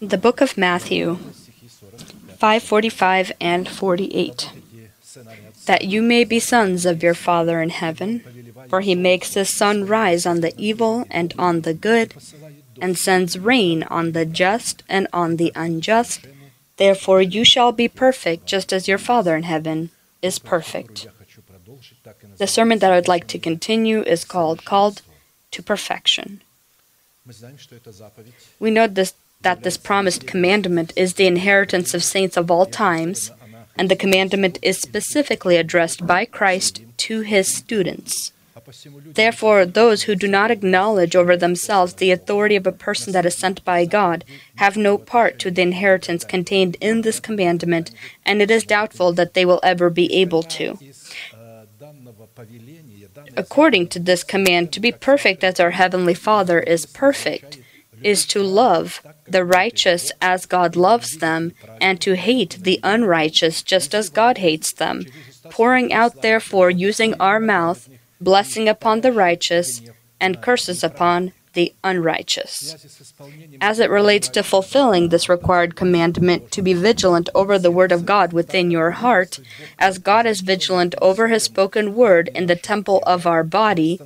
The book of Matthew, 545 and 48. That you may be sons of your Father in heaven, for he makes his sun rise on the evil and on the good, and sends rain on the just and on the unjust. Therefore, you shall be perfect just as your Father in heaven is perfect. The sermon that I would like to continue is called Called to Perfection. We know this, that this promised commandment is the inheritance of saints of all times, and the commandment is specifically addressed by Christ to his students. Therefore, those who do not acknowledge over themselves the authority of a person that is sent by God have no part to the inheritance contained in this commandment, and it is doubtful that they will ever be able to. According to this command, to be perfect as our Heavenly Father is perfect, is to love the righteous as God loves them, and to hate the unrighteous just as God hates them, pouring out therefore using our mouth blessing upon the righteous and curses upon the unrighteous. As it relates to fulfilling this required commandment to be vigilant over the Word of God within your heart, as God is vigilant over His spoken Word in the temple of our body,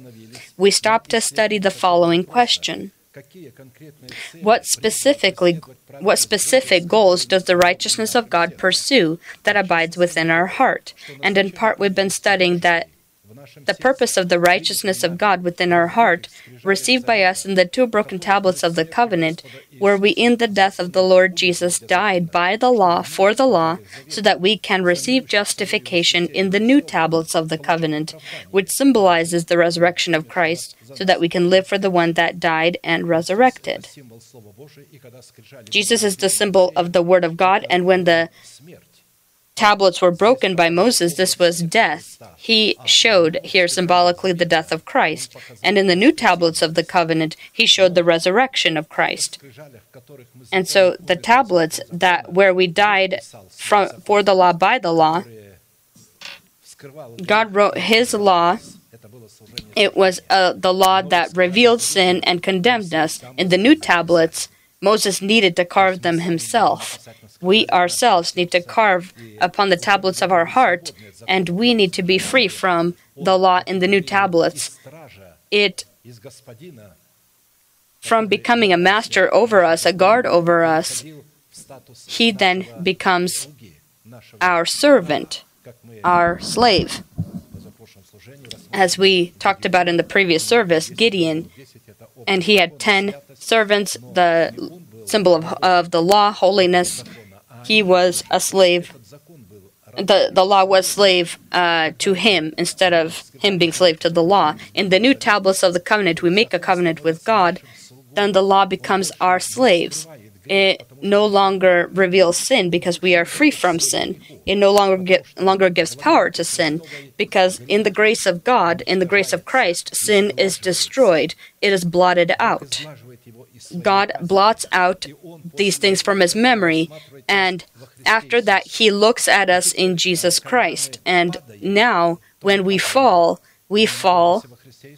we stop to study the following question. What specifically what specific goals does the righteousness of God pursue that abides within our heart? And in part we've been studying that the purpose of the righteousness of God within our heart, received by us in the two broken tablets of the covenant, where we in the death of the Lord Jesus died by the law for the law, so that we can receive justification in the new tablets of the covenant, which symbolizes the resurrection of Christ, so that we can live for the one that died and resurrected. Jesus is the symbol of the Word of God, and when the tablets were broken by Moses, this was death. He showed here symbolically the death of Christ. And in the new tablets of the covenant, he showed the resurrection of Christ. And so the tablets that where we died from, for the law by the law, God wrote his law. It was uh, the law that revealed sin and condemned us. In the new tablets, Moses needed to carve them himself we ourselves need to carve upon the tablets of our heart, and we need to be free from the law in the new tablets. It from becoming a master over us, a guard over us, he then becomes our servant, our slave. As we talked about in the previous service, Gideon, and he had 10 servants, the symbol of, of the law, holiness, he was a slave. The, the law was slave uh, to him instead of him being slave to the law. In the new tablets of the covenant, we make a covenant with God, then the law becomes our slaves it no longer reveals sin because we are free from sin. It no longer get, longer gives power to sin because in the grace of God, in the grace of Christ, sin is destroyed. It is blotted out. God blots out these things from his memory, and after that, he looks at us in Jesus Christ. And now, when we fall, we fall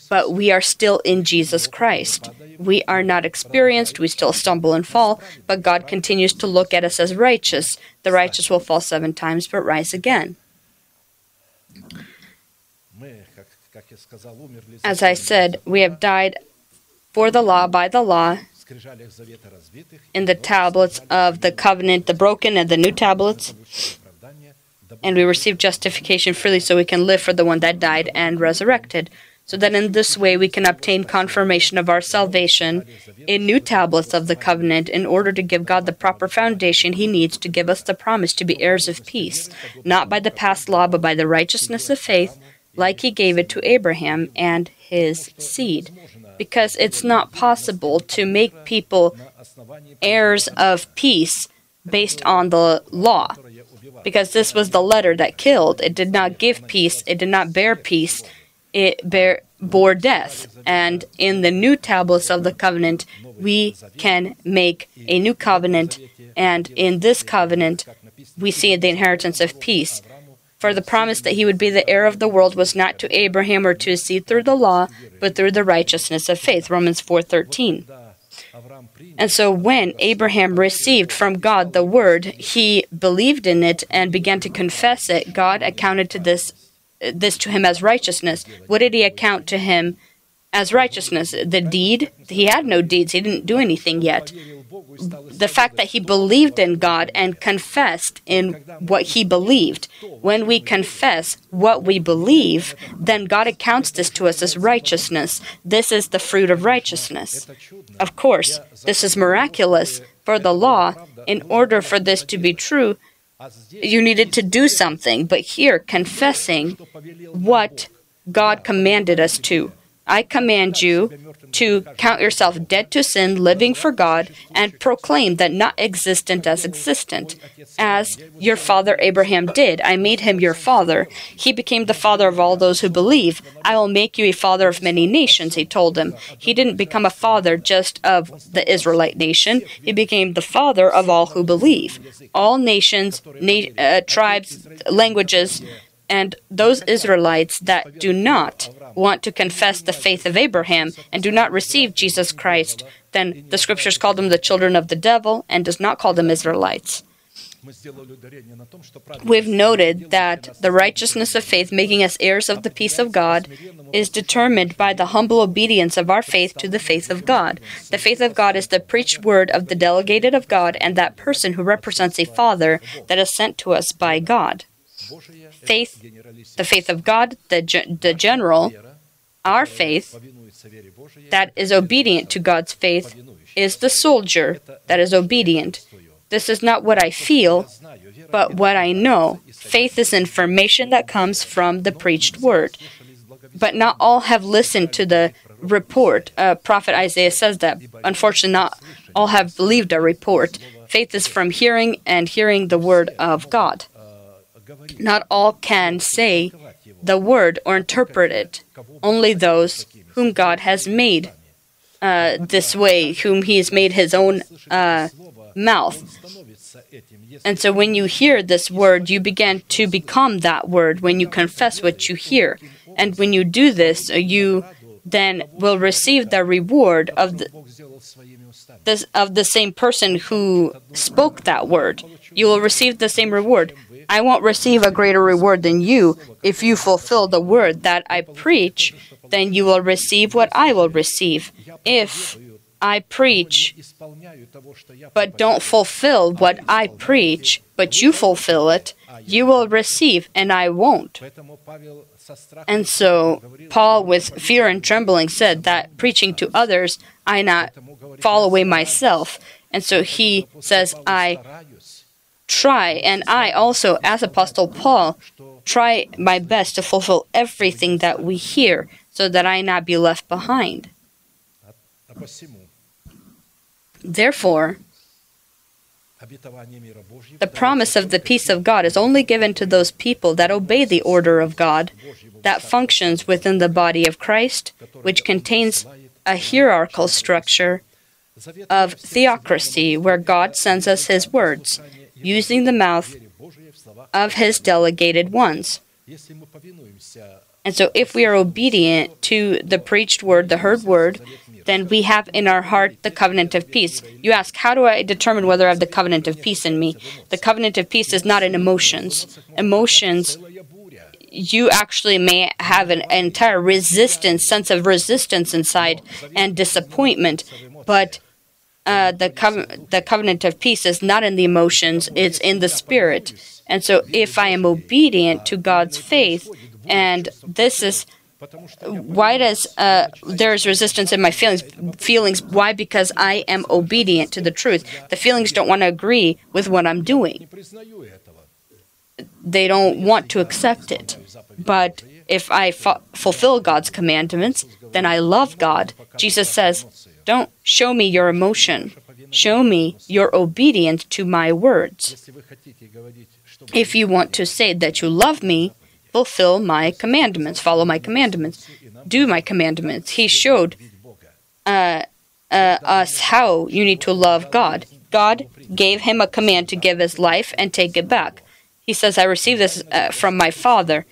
but we are still in Jesus Christ. We are not experienced, we still stumble and fall, but God continues to look at us as righteous. The righteous will fall seven times but rise again. As I said, we have died for the law by the law in the tablets of the covenant, the broken and the new tablets, and we receive justification freely so we can live for the one that died and resurrected so that in this way we can obtain confirmation of our salvation in new tablets of the covenant in order to give God the proper foundation he needs to give us the promise to be heirs of peace, not by the past law, but by the righteousness of faith, like he gave it to Abraham and his seed. Because it's not possible to make people heirs of peace based on the law. Because this was the letter that killed. It did not give peace, it did not bear peace it bear, bore death. And in the new tablets of the covenant, we can make a new covenant. And in this covenant, we see the inheritance of peace. For the promise that he would be the heir of the world was not to Abraham or to his seed through the law, but through the righteousness of faith. Romans 4:13. And so when Abraham received from God the word, he believed in it and began to confess it. God accounted to this this to him as righteousness? What did he account to him as righteousness? The deed? He had no deeds, he didn't do anything yet. The fact that he believed in God and confessed in what he believed. When we confess what we believe, then God accounts this to us as righteousness. This is the fruit of righteousness. Of course, this is miraculous for the law. In order for this to be true, you needed to do something, but here confessing what God commanded us to. I command you to count yourself dead to sin, living for God, and proclaim that not existent as existent, as your father Abraham did. I made him your father. He became the father of all those who believe. I will make you a father of many nations, he told him. He didn't become a father just of the Israelite nation, he became the father of all who believe. All nations, na- uh, tribes, languages, and those Israelites that do not want to confess the faith of Abraham and do not receive Jesus Christ, then the scriptures call them the children of the devil and does not call them Israelites. We've noted that the righteousness of faith, making us heirs of the peace of God, is determined by the humble obedience of our faith to the faith of God. The faith of God is the preached word of the delegated of God and that person who represents a father that is sent to us by God faith, the faith of God, the, the general, our faith that is obedient to God's faith is the soldier that is obedient. This is not what I feel, but what I know. Faith is information that comes from the preached word. But not all have listened to the report. Uh, Prophet Isaiah says that. Unfortunately, not all have believed a report. Faith is from hearing and hearing the word of God not all can say the word or interpret it, only those whom God has made uh, this way, whom He has made His own uh, mouth. And so when you hear this word, you begin to become that word when you confess what you hear. And when you do this, you then will receive the reward of the, this, of the same person who spoke that word. You will receive the same reward. I won't receive a greater reward than you. If you fulfill the word that I preach, then you will receive what I will receive. If I preach, but don't fulfill what I preach, but you fulfill it, you will receive, and I won't. And so, Paul, with fear and trembling, said that preaching to others, I not fall away myself. And so he says, I try, and I also, as Apostle Paul, try my best to fulfill everything that we hear so that I not be left behind. Therefore, the promise of the peace of God is only given to those people that obey the order of God that functions within the body of Christ, which contains a hierarchical structure of theocracy where God sends us His words using the mouth of his delegated ones. And so, if we are obedient to the preached word, the heard word, then we have in our heart the covenant of peace. You ask, how do I determine whether I have the covenant of peace in me? The covenant of peace is not in emotions. Emotions, you actually may have an entire resistance, sense of resistance inside, and disappointment. But uh, the, cov- the covenant of peace is not in the emotions, it's in the spirit. And so, if I am obedient to God's faith, and this is why does uh, there's resistance in my feelings feelings why? Because i am obedient to the truth. The feelings don't want to agree with what i'm doing. They don't want to accept it. But if I fu- fulfill god's commandments then i love god. Jesus says don't show me your emotion. Show me your obedience to my words. If you want to say that you love me, fulfill my commandments, follow my commandments, do my commandments. He showed uh, uh, us how you need to love God. God gave him a command to give his life and take it back. He says, I received this uh, from my Father.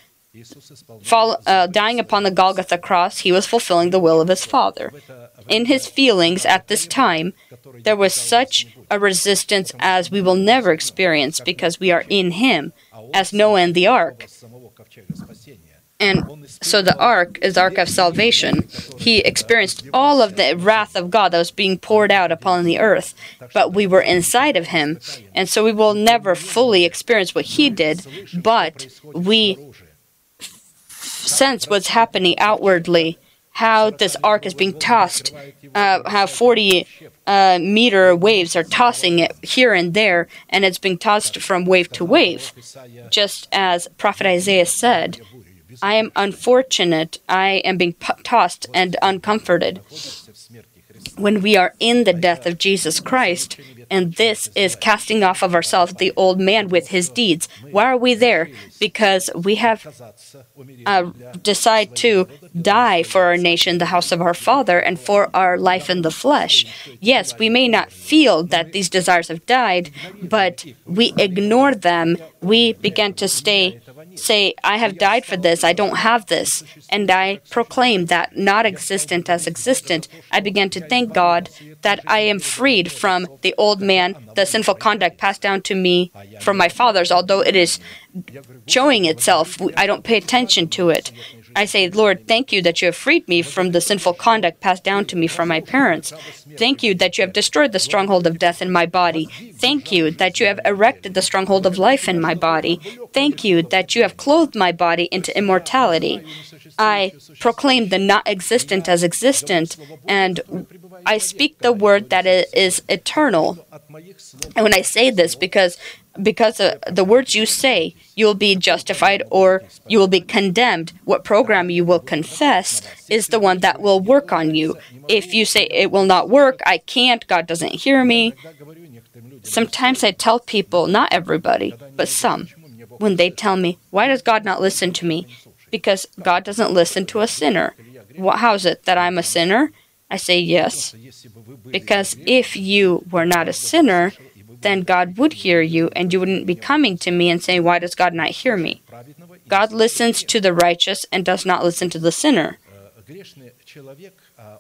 Fall, uh, dying upon the Golgotha cross, he was fulfilling the will of his Father in his feelings at this time, there was such a resistance as we will never experience because we are in him, as Noah and the ark. And so the ark is the ark of salvation. He experienced all of the wrath of God that was being poured out upon the earth, but we were inside of him. And so we will never fully experience what he did, but we sense what's happening outwardly how this ark is being tossed, uh, how 40 uh, meter waves are tossing it here and there, and it's being tossed from wave to wave. Just as Prophet Isaiah said, I am unfortunate, I am being tossed and uncomforted when we are in the death of Jesus Christ, and this is casting off of ourselves the old man with his deeds. Why are we there? Because we have uh, decide to die for our nation, the house of our Father, and for our life in the flesh. Yes, we may not feel that these desires have died, but we ignore them. We begin to stay, say, I have died for this, I don't have this, and I proclaim that not existent as existent. I begin to thank God that I am freed from the old man, the sinful conduct passed down to me from my fathers, although it is showing itself. I don't pay attention to it. I say, Lord, thank you that you have freed me from the sinful conduct passed down to me from my parents. Thank you that you have destroyed the stronghold of death in my body. Thank you that you have erected the stronghold of life in my body. Thank you that you have clothed my body into immortality. I proclaim the not existent as existent, and I speak the word that is eternal. And when I say this, because because uh, the words you say, you will be justified or you will be condemned. What program you will confess is the one that will work on you. If you say it will not work, I can't, God doesn't hear me. Sometimes I tell people, not everybody, but some, when they tell me, why does God not listen to me? Because God doesn't listen to a sinner. How is it that I'm a sinner? I say yes, because if you were not a sinner, then God would hear you, and you wouldn't be coming to me and saying, Why does God not hear me? God listens to the righteous and does not listen to the sinner.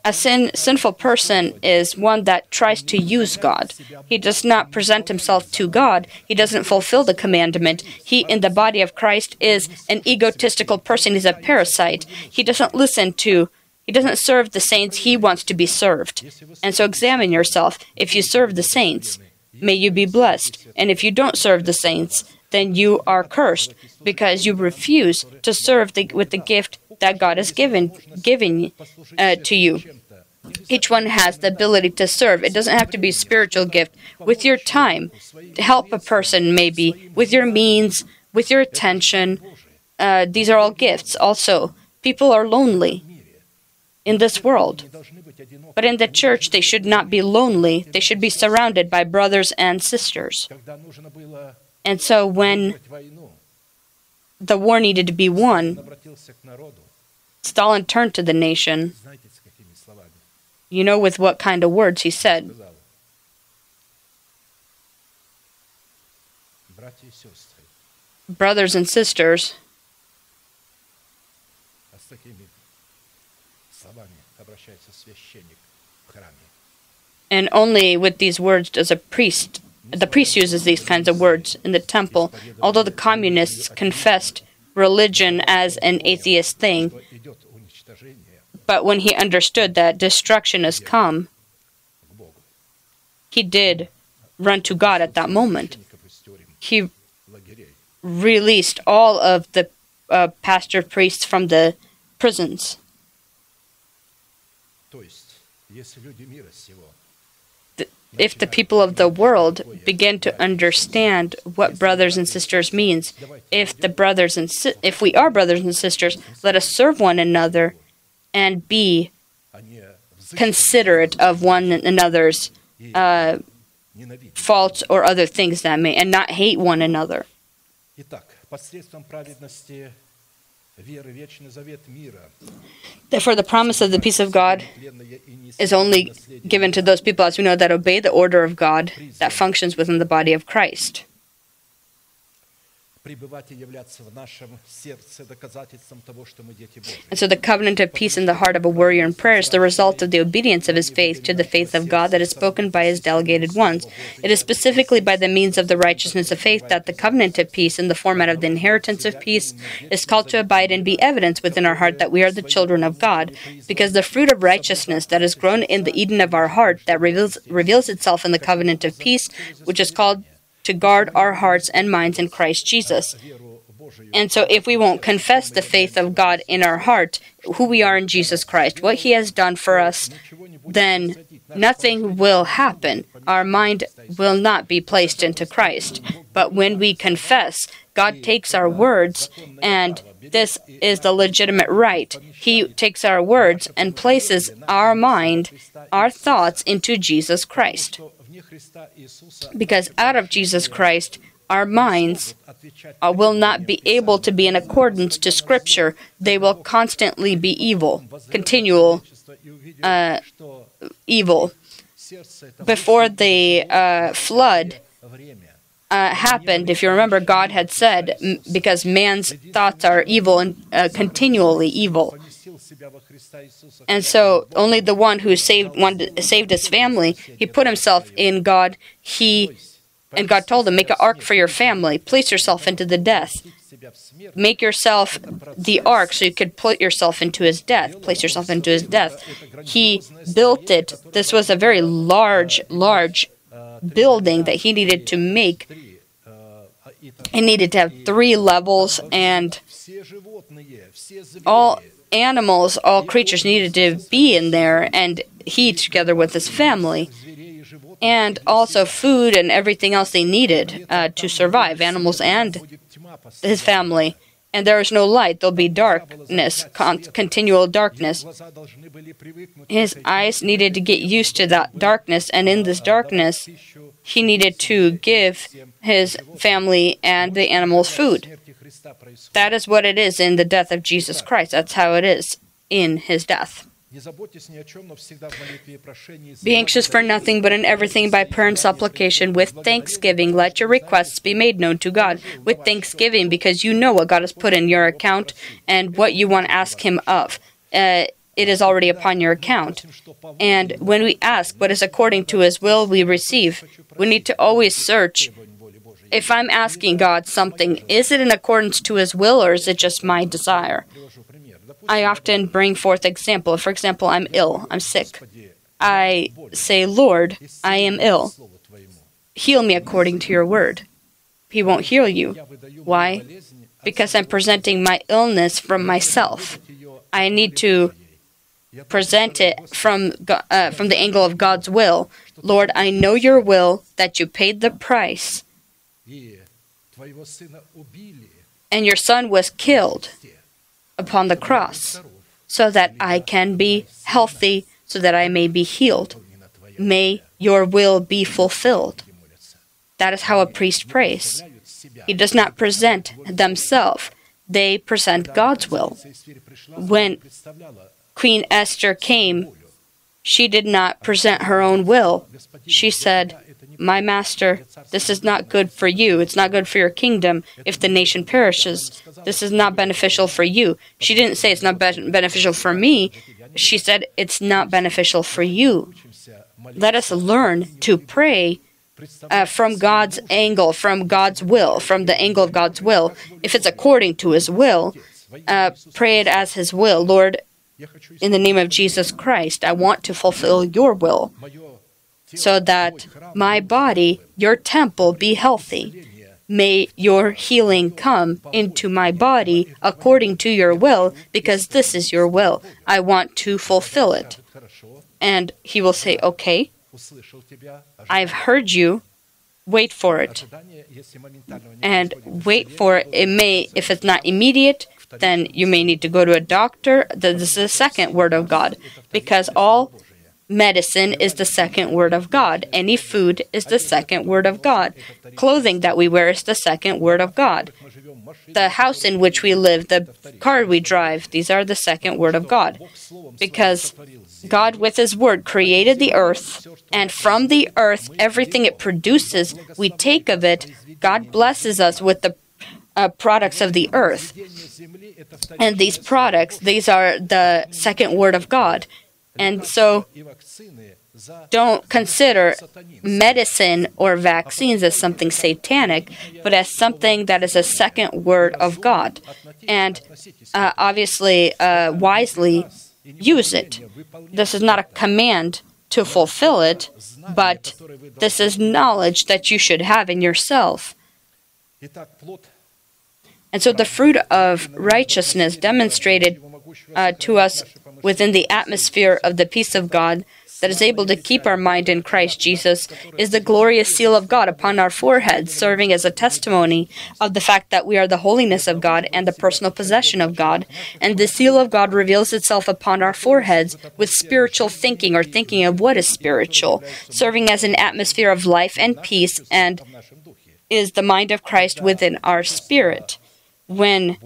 A sin, sinful person is one that tries to use God. He does not present himself to God. He doesn't fulfill the commandment. He, in the body of Christ, is an egotistical person. He's a parasite. He doesn't listen to, he doesn't serve the saints. He wants to be served. And so examine yourself. If you serve the saints, may you be blessed. And if you don't serve the saints, then you are cursed because you refuse to serve the, with the gift that God has given given uh, to you. Each one has the ability to serve. It doesn't have to be a spiritual gift. With your time, to help a person, maybe with your means, with your attention. Uh, these are all gifts. Also, people are lonely in this world. But in the church, they should not be lonely. They should be surrounded by brothers and sisters. And so, when the war needed to be won, Stalin turned to the nation. You know with what kind of words he said. Brothers and sisters, And only with these words does a priest, the priest uses these kinds of words in the temple. Although the communists confessed religion as an atheist thing, but when he understood that destruction has come, he did run to God at that moment. He released all of the uh, pastor priests from the prisons if the people of the world begin to understand what brothers and sisters means, if the brothers and si- if we are brothers and sisters, let us serve one another and be considerate of one another's uh, faults or other things that may, and not hate one another. Therefore, the promise of the peace of God is only given to those people, as we know, that obey the order of God that functions within the body of Christ пребывать и являться в нашем сердце доказательством того, что мы дети Божьи. And so the covenant of peace in the heart of a warrior in prayer is the result of the obedience of his faith to the faith of God that is spoken by his delegated ones. It is specifically by the means of the righteousness of faith that the covenant of peace, in the format of the inheritance of peace, is called to abide and be evidence within our heart that we are the children of God. Because the fruit of righteousness that is grown in the Eden of our heart that reveals, reveals itself in the covenant of peace, which is called to guard our hearts and minds in Christ Jesus. And so, if we won't confess the faith of God in our heart, who we are in Jesus Christ, what He has done for us, then nothing will happen. Our mind will not be placed into Christ. But when we confess, God takes our words, and this is the legitimate right. He takes our words and places our mind, our thoughts into Jesus Christ. Because out of Jesus Christ, our minds uh, will not be able to be in accordance to Scripture. They will constantly be evil, continual uh, evil. Before the uh, flood uh, happened, if you remember, God had said, because man's thoughts are evil and uh, continually evil. And so only the one who saved one saved his family, he put himself in God. He and God told him, "Make an ark for your family. Place yourself into the death. Make yourself the ark so you could put yourself into his death. Place yourself into his death." He built it. This was a very large, large building that he needed to make. It needed to have three levels, and all animals, all creatures needed to be in there, and he together with his family. And also food and everything else they needed uh, to survive, animals and his family. And there is no light, there'll be darkness, con- continual darkness. His eyes needed to get used to that darkness, and in this darkness, he needed to give his family and the animals food. That is what it is in the death of Jesus Christ. That's how it is in his death. Be anxious for nothing, but in everything by prayer and supplication, with thanksgiving, let your requests be made known to God. With thanksgiving, because you know what God has put in your account and what you want to ask Him of. Uh, it is already upon your account. And when we ask what is according to His will, we receive. We need to always search if I'm asking God something, is it in accordance to His will or is it just my desire? I often bring forth example. For example, I'm ill, I'm sick. I say, Lord, I am ill. Heal me according to your word. He won't heal you. Why? Because I'm presenting my illness from myself. I need to present it from uh, from the angle of God's will. Lord, I know your will that you paid the price and your son was killed upon the cross so that I can be healthy, so that I may be healed. May your will be fulfilled. That is how a priest prays. He does not present themselves, they present God's will. When Queen Esther came, she did not present her own will. She said, my master, this is not good for you. It's not good for your kingdom if the nation perishes. This is not beneficial for you. She didn't say it's not be- beneficial for me. She said it's not beneficial for you. Let us learn to pray uh, from God's angle, from God's will, from the angle of God's will. If it's according to His will, uh, pray it as His will. Lord, in the name of Jesus Christ, I want to fulfill your will so that my body, your temple, be healthy. May your healing come into my body according to your will, because this is your will. I want to fulfill it. And he will say, Okay, I've heard you. Wait for it. And wait for it. It may, if it's not immediate, then you may need to go to a doctor. This is the second word of God, because all Medicine is the second word of God. Any food is the second word of God. Clothing that we wear is the second word of God. The house in which we live, the car we drive, these are the second word of God. Because God, with His word, created the earth, and from the earth, everything it produces, we take of it. God blesses us with the uh, products of the earth. And these products, these are the second word of God. And so don't consider medicine or vaccines as something satanic, but as something that is a second word of God. And uh, obviously, uh, wisely use it. This is not a command to fulfill it, but this is knowledge that you should have in yourself. And so the fruit of righteousness demonstrated uh, to us within the atmosphere of the peace of God that is able to keep our mind in Christ Jesus is the glorious seal of God upon our foreheads, serving as a testimony of the fact that we are the holiness of God and the personal possession of God. And the seal of God reveals itself upon our foreheads with spiritual thinking or thinking of what is spiritual, serving as an atmosphere of life and peace and is the mind of Christ within our spirit. When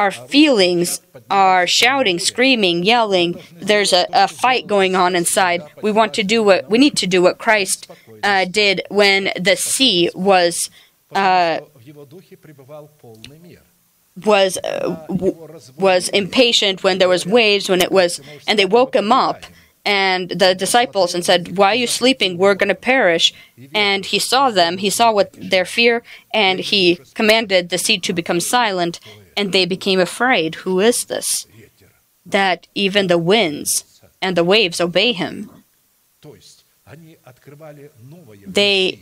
our feelings are shouting, screaming, yelling. There's a, a fight going on inside. We want to do what we need to do what Christ uh, did when the sea was uh, was uh, w- was impatient when there was waves when it was and they woke him up and the disciples and said why are you sleeping we're going to perish and he saw them he saw what their fear and he commanded the sea to become silent and they became afraid who is this that even the winds and the waves obey him they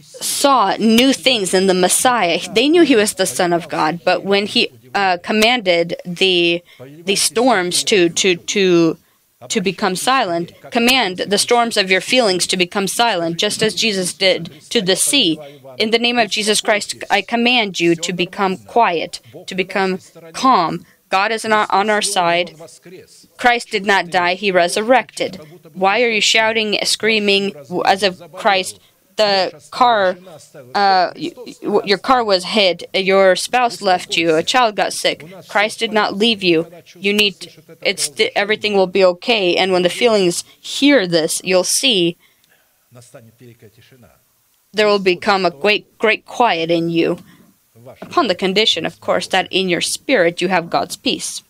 saw new things in the Messiah. They knew he was the Son of God, but when he uh, commanded the the storms to to to to become silent, command the storms of your feelings to become silent, just as Jesus did to the sea. In the name of Jesus Christ, I command you to become quiet, to become calm. God is on our, side. Christ did not die, he resurrected. Why are you shouting, screaming as if Christ the car, uh, your car was hit, your spouse left you, a child got sick. Christ did not leave you. You need, it's everything will be okay. And when the feelings hear this, you'll see there will become a great, great quiet in you. Upon the condition, of course, that in your spirit you have God's peace.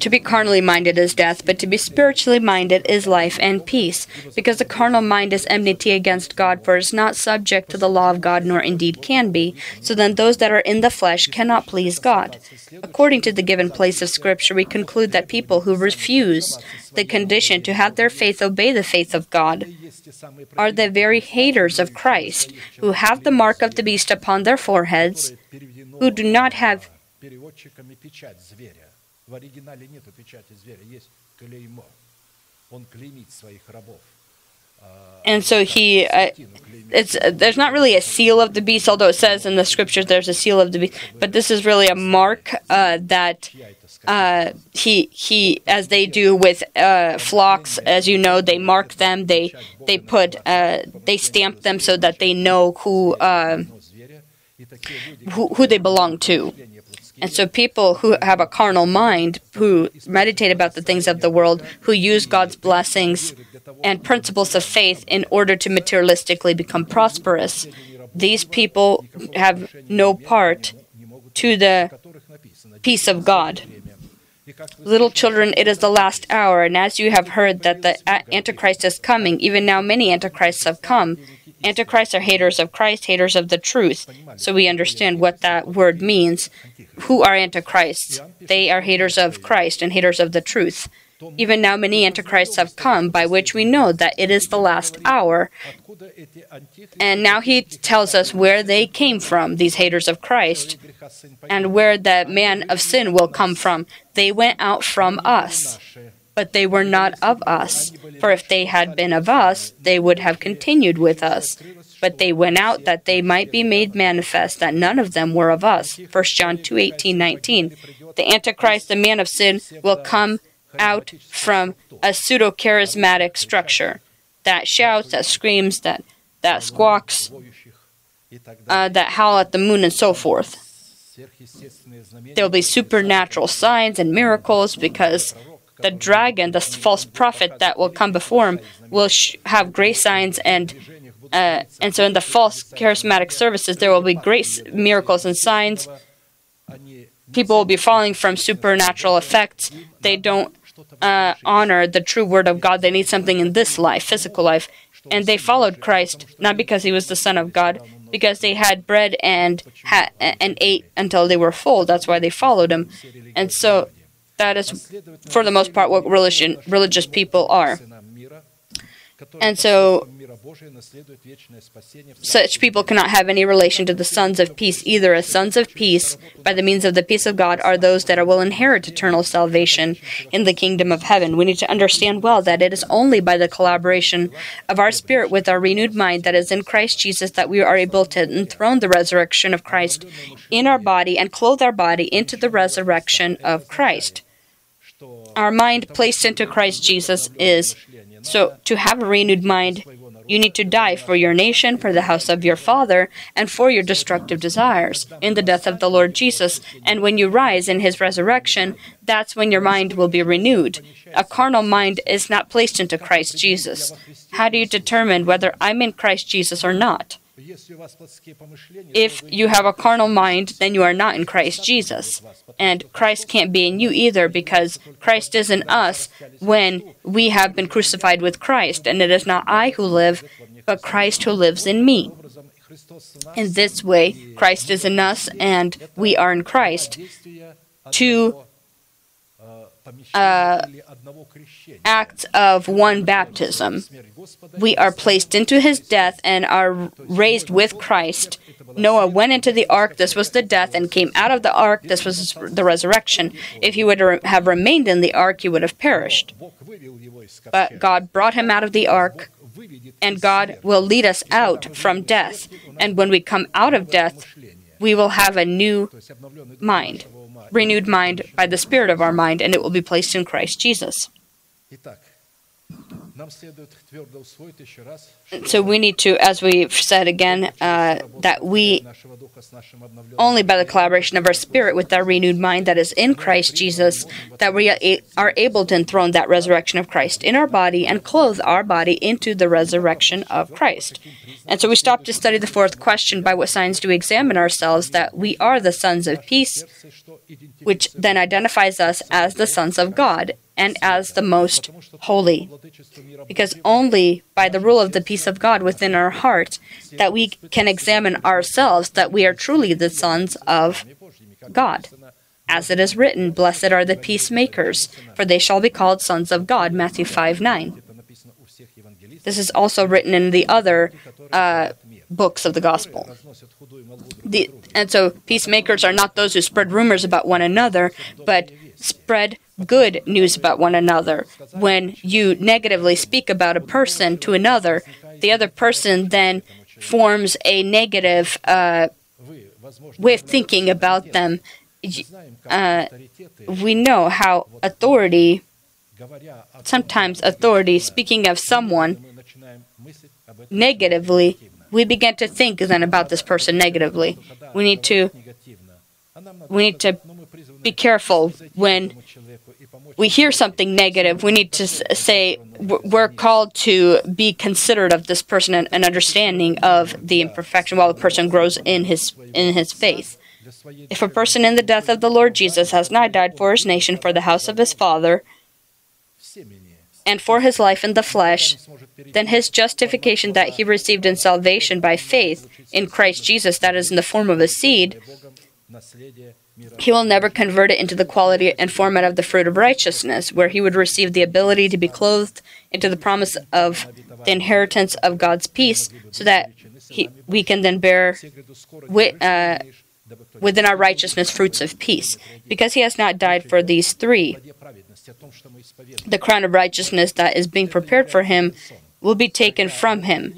To be carnally minded is death, but to be spiritually minded is life and peace. Because the carnal mind is enmity against God, for it is not subject to the law of God, nor indeed can be. So then those that are in the flesh cannot please God. According to the given place of Scripture, we conclude that people who refuse the condition to have their faith obey the faith of God are the very haters of Christ, who have the mark of the beast upon their foreheads, who do not have переводчиками печать зверя. В оригинале нету печати зверя, есть клеймо. Он клеймит своих рабов. And so he, uh, it's uh, there's not really a seal of the beast, although it says in the scriptures there's a seal of the beast. But this is really a mark uh, that uh, he he, as they do with uh, flocks, as you know, they mark them. They they put uh, they stamp them so that they know who who, who they belong to. And so, people who have a carnal mind, who meditate about the things of the world, who use God's blessings and principles of faith in order to materialistically become prosperous, these people have no part to the peace of God. Little children, it is the last hour, and as you have heard that the Antichrist is coming, even now many Antichrists have come. Antichrists are haters of Christ, haters of the truth. So we understand what that word means. Who are Antichrists? They are haters of Christ and haters of the truth. Even now, many antichrists have come, by which we know that it is the last hour. And now he tells us where they came from, these haters of Christ, and where the man of sin will come from. They went out from us, but they were not of us. For if they had been of us, they would have continued with us. But they went out that they might be made manifest that none of them were of us. 1 John 2 18, 19. The Antichrist, the man of sin, will come out from a pseudo charismatic structure that shouts, that screams, that, that squawks, uh, that howl at the moon, and so forth. There will be supernatural signs and miracles because the dragon, the false prophet that will come before him, will sh- have great signs and uh, and so in the false charismatic services there will be great miracles and signs. People will be falling from supernatural effects. They don't uh, honor the true word of God. They need something in this life, physical life, and they followed Christ not because he was the Son of God, because they had bread and ha- and ate until they were full. That's why they followed him, and so that is for the most part what religion religious people are. And so such people cannot have any relation to the sons of peace either as sons of peace by the means of the peace of god are those that will inherit eternal salvation in the kingdom of heaven we need to understand well that it is only by the collaboration of our spirit with our renewed mind that is in christ jesus that we are able to enthrone the resurrection of christ in our body and clothe our body into the resurrection of christ our mind placed into christ jesus is so to have a renewed mind you need to die for your nation, for the house of your father, and for your destructive desires in the death of the Lord Jesus. And when you rise in his resurrection, that's when your mind will be renewed. A carnal mind is not placed into Christ Jesus. How do you determine whether I'm in Christ Jesus or not? If you have a carnal mind, then you are not in Christ Jesus. And Christ can't be in you either because Christ is in us when we have been crucified with Christ. And it is not I who live, but Christ who lives in me. In this way, Christ is in us and we are in Christ. Two uh, acts of one baptism. We are placed into his death and are raised with Christ. Noah went into the ark, this was the death, and came out of the ark, this was the resurrection. If he would have remained in the ark, he would have perished. But God brought him out of the ark, and God will lead us out from death. And when we come out of death, we will have a new mind, renewed mind by the Spirit of our mind, and it will be placed in Christ Jesus. So we need to, as we've said again, uh, that we only by the collaboration of our spirit with our renewed mind that is in Christ Jesus, that we are able to enthrone that resurrection of Christ in our body and clothe our body into the resurrection of Christ. And so we stop to study the fourth question by what signs do we examine ourselves that we are the sons of peace, which then identifies us as the sons of God and as the most holy. Because only by the rule of the peace of God within our heart that we can examine ourselves that we are truly the sons of God. As it is written, Blessed are the peacemakers, for they shall be called sons of God. Matthew 5 9. This is also written in the other uh, books of the gospel. The, and so, peacemakers are not those who spread rumors about one another, but spread good news about one another. When you negatively speak about a person to another, the other person then forms a negative uh, way of thinking about them. Uh, we know how authority, sometimes authority, speaking of someone negatively, we begin to think then about this person negatively. We need to we need to be careful when we hear something negative. We need to say we're called to be considerate of this person and, and understanding of the imperfection while the person grows in his in his faith. If a person in the death of the Lord Jesus has not died for his nation, for the house of his father, and for his life in the flesh, then his justification that he received in salvation by faith in Christ Jesus, that is in the form of a seed, he will never convert it into the quality and format of the fruit of righteousness, where he would receive the ability to be clothed into the promise of the inheritance of God's peace, so that he, we can then bear uh, within our righteousness fruits of peace. Because he has not died for these three, the crown of righteousness that is being prepared for him will be taken from him.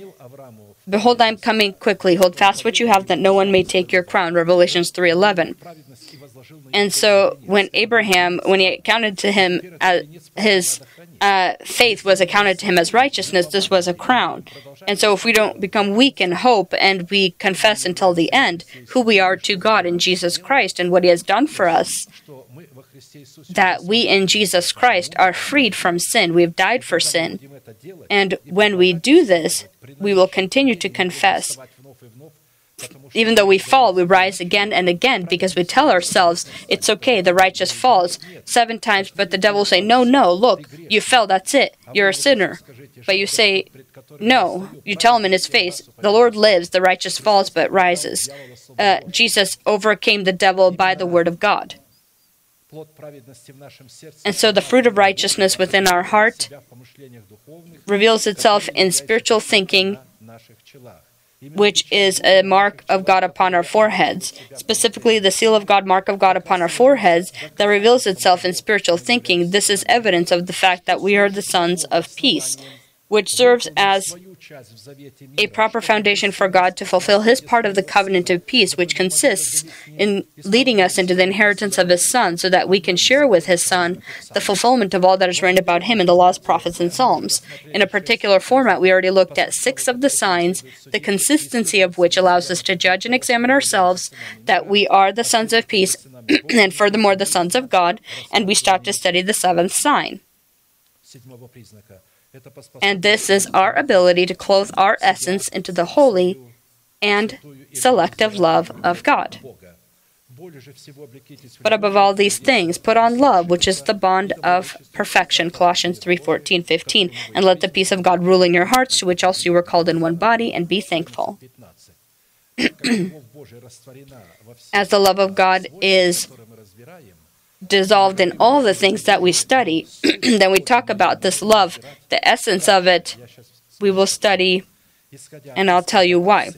Behold, I am coming quickly. Hold fast what you have, that no one may take your crown. Revelations 3:11. And so when Abraham, when he accounted to him as his uh, faith was accounted to him as righteousness, this was a crown. And so if we don't become weak in hope and we confess until the end who we are to God in Jesus Christ and what he has done for us, that we in Jesus Christ are freed from sin, we have died for sin. And when we do this, we will continue to confess even though we fall, we rise again and again because we tell ourselves it's okay, the righteous falls seven times, but the devil say, No, no, look, you fell, that's it, you're a sinner. But you say, No, you tell him in his face, The Lord lives, the righteous falls but rises. Uh, Jesus overcame the devil by the word of God. And so the fruit of righteousness within our heart reveals itself in spiritual thinking which is a mark of God upon our foreheads, specifically the seal of God, mark of God upon our foreheads, that reveals itself in spiritual thinking. This is evidence of the fact that we are the sons of peace, which serves as a proper foundation for God to fulfill his part of the covenant of peace, which consists in leading us into the inheritance of his Son, so that we can share with his Son the fulfillment of all that is written about him in the laws, prophets, and psalms. In a particular format, we already looked at six of the signs, the consistency of which allows us to judge and examine ourselves that we are the sons of peace, and furthermore the sons of God, and we stopped to study the seventh sign. And this is our ability to clothe our essence into the holy and selective love of God. But above all these things, put on love, which is the bond of perfection. Colossians 3 14, 15. And let the peace of God rule in your hearts, to which also you were called in one body, and be thankful. As the love of God is dissolved in all the things that we study, then we talk about this love, the essence of it, we will study, and I'll tell you why.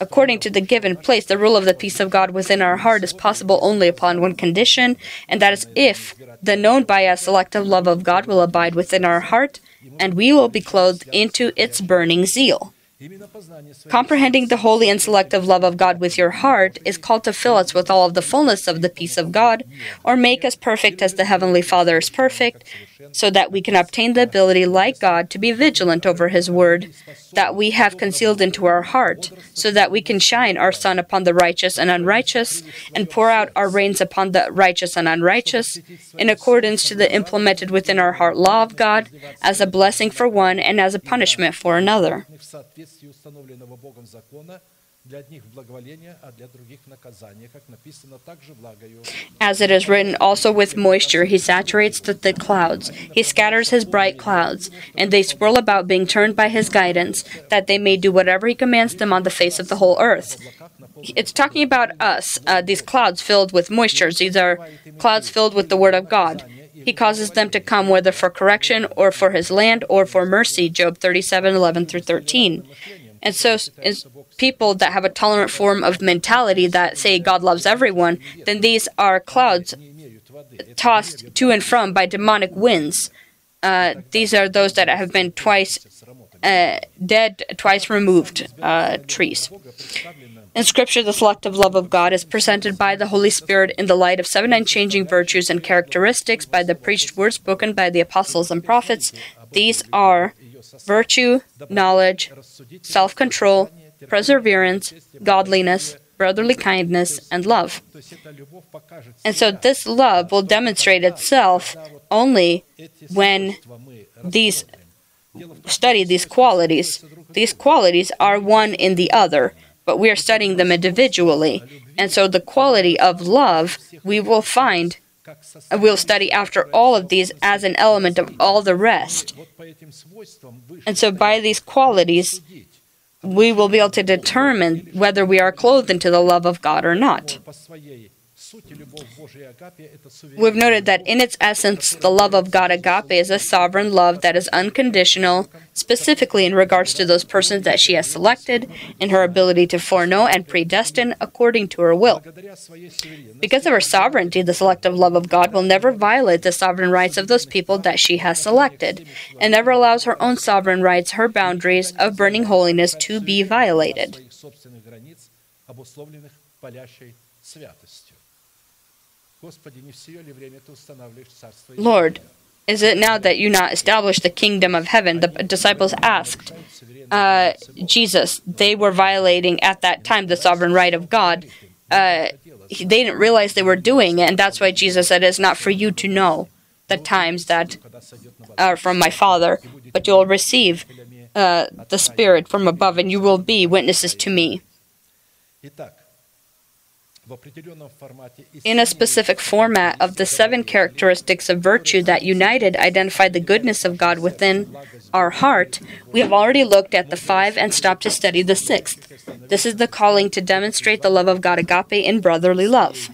According to the given place, the rule of the peace of God within our heart is possible only upon one condition, and that is if the known by us selective love of God will abide within our heart, and we will be clothed into its burning zeal. Comprehending the holy and selective love of God with your heart is called to fill us with all of the fullness of the peace of God, or make us perfect as the Heavenly Father is perfect, so that we can obtain the ability, like God, to be vigilant over His Word, that we have concealed into our heart, so that we can shine our sun upon the righteous and unrighteous, and pour out our rains upon the righteous and unrighteous, in accordance to the implemented within our heart law of God, as a blessing for one and as a punishment for another. As it is written, also with moisture he saturates the thick clouds. He scatters his bright clouds, and they swirl about, being turned by his guidance, that they may do whatever he commands them on the face of the whole earth. It's talking about us, uh, these clouds filled with moisture. These are clouds filled with the word of God. He causes them to come whether for correction or for his land or for mercy. Job 37 11 through 13. And so, people that have a tolerant form of mentality that say God loves everyone, then these are clouds tossed to and from by demonic winds. Uh, these are those that have been twice dead, twice removed uh, trees. In Scripture, the selective love of God is presented by the Holy Spirit in the light of seven unchanging virtues and characteristics by the preached word spoken by the apostles and prophets. These are virtue, knowledge, self control, perseverance, godliness, brotherly kindness, and love. And so this love will demonstrate itself only when these study these qualities. These qualities are one in the other but we are studying them individually. And so the quality of love we will find, we'll study after all of these as an element of all the rest. And so by these qualities, we will be able to determine whether we are clothed into the love of God or not. We've noted that in its essence, the love of God agape is a sovereign love that is unconditional, specifically in regards to those persons that she has selected, in her ability to foreknow and predestine according to her will. Because of her sovereignty, the selective love of God will never violate the sovereign rights of those people that she has selected, and never allows her own sovereign rights, her boundaries of burning holiness, to be violated. Lord, is it now that you not establish the kingdom of heaven? The disciples asked uh, Jesus. They were violating at that time the sovereign right of God. Uh, they didn't realize they were doing it, and that's why Jesus said, It's not for you to know the times that are from my Father, but you'll receive uh, the Spirit from above, and you will be witnesses to me. In a specific format of the seven characteristics of virtue that united identify the goodness of God within our heart, we have already looked at the five and stopped to study the sixth. This is the calling to demonstrate the love of God agape in brotherly love.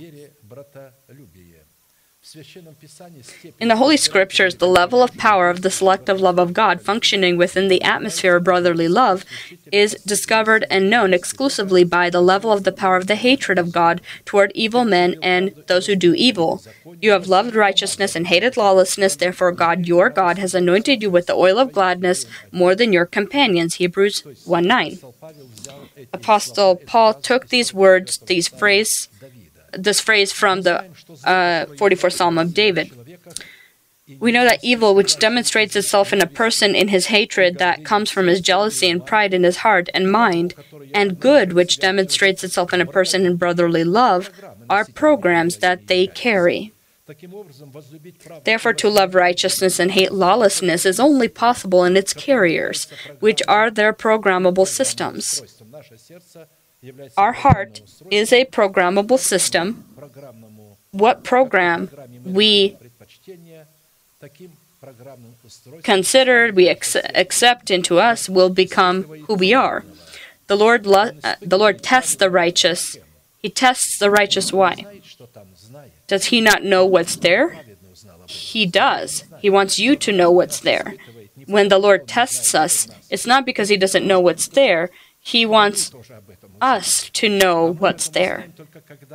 In the Holy Scriptures, the level of power of the selective love of God functioning within the atmosphere of brotherly love is discovered and known exclusively by the level of the power of the hatred of God toward evil men and those who do evil. You have loved righteousness and hated lawlessness, therefore, God your God has anointed you with the oil of gladness more than your companions. Hebrews 1 9. Apostle Paul took these words, these phrases, this phrase from the uh, 44th Psalm of David. We know that evil, which demonstrates itself in a person in his hatred that comes from his jealousy and pride in his heart and mind, and good, which demonstrates itself in a person in brotherly love, are programs that they carry. Therefore, to love righteousness and hate lawlessness is only possible in its carriers, which are their programmable systems. Our heart is a programmable system. What program we consider, we ex- accept into us will become who we are. The Lord, lo- uh, the Lord tests the righteous. He tests the righteous. Why? Does he not know what's there? He does. He wants you to know what's there. When the Lord tests us, it's not because he doesn't know what's there. He wants us to know what's there.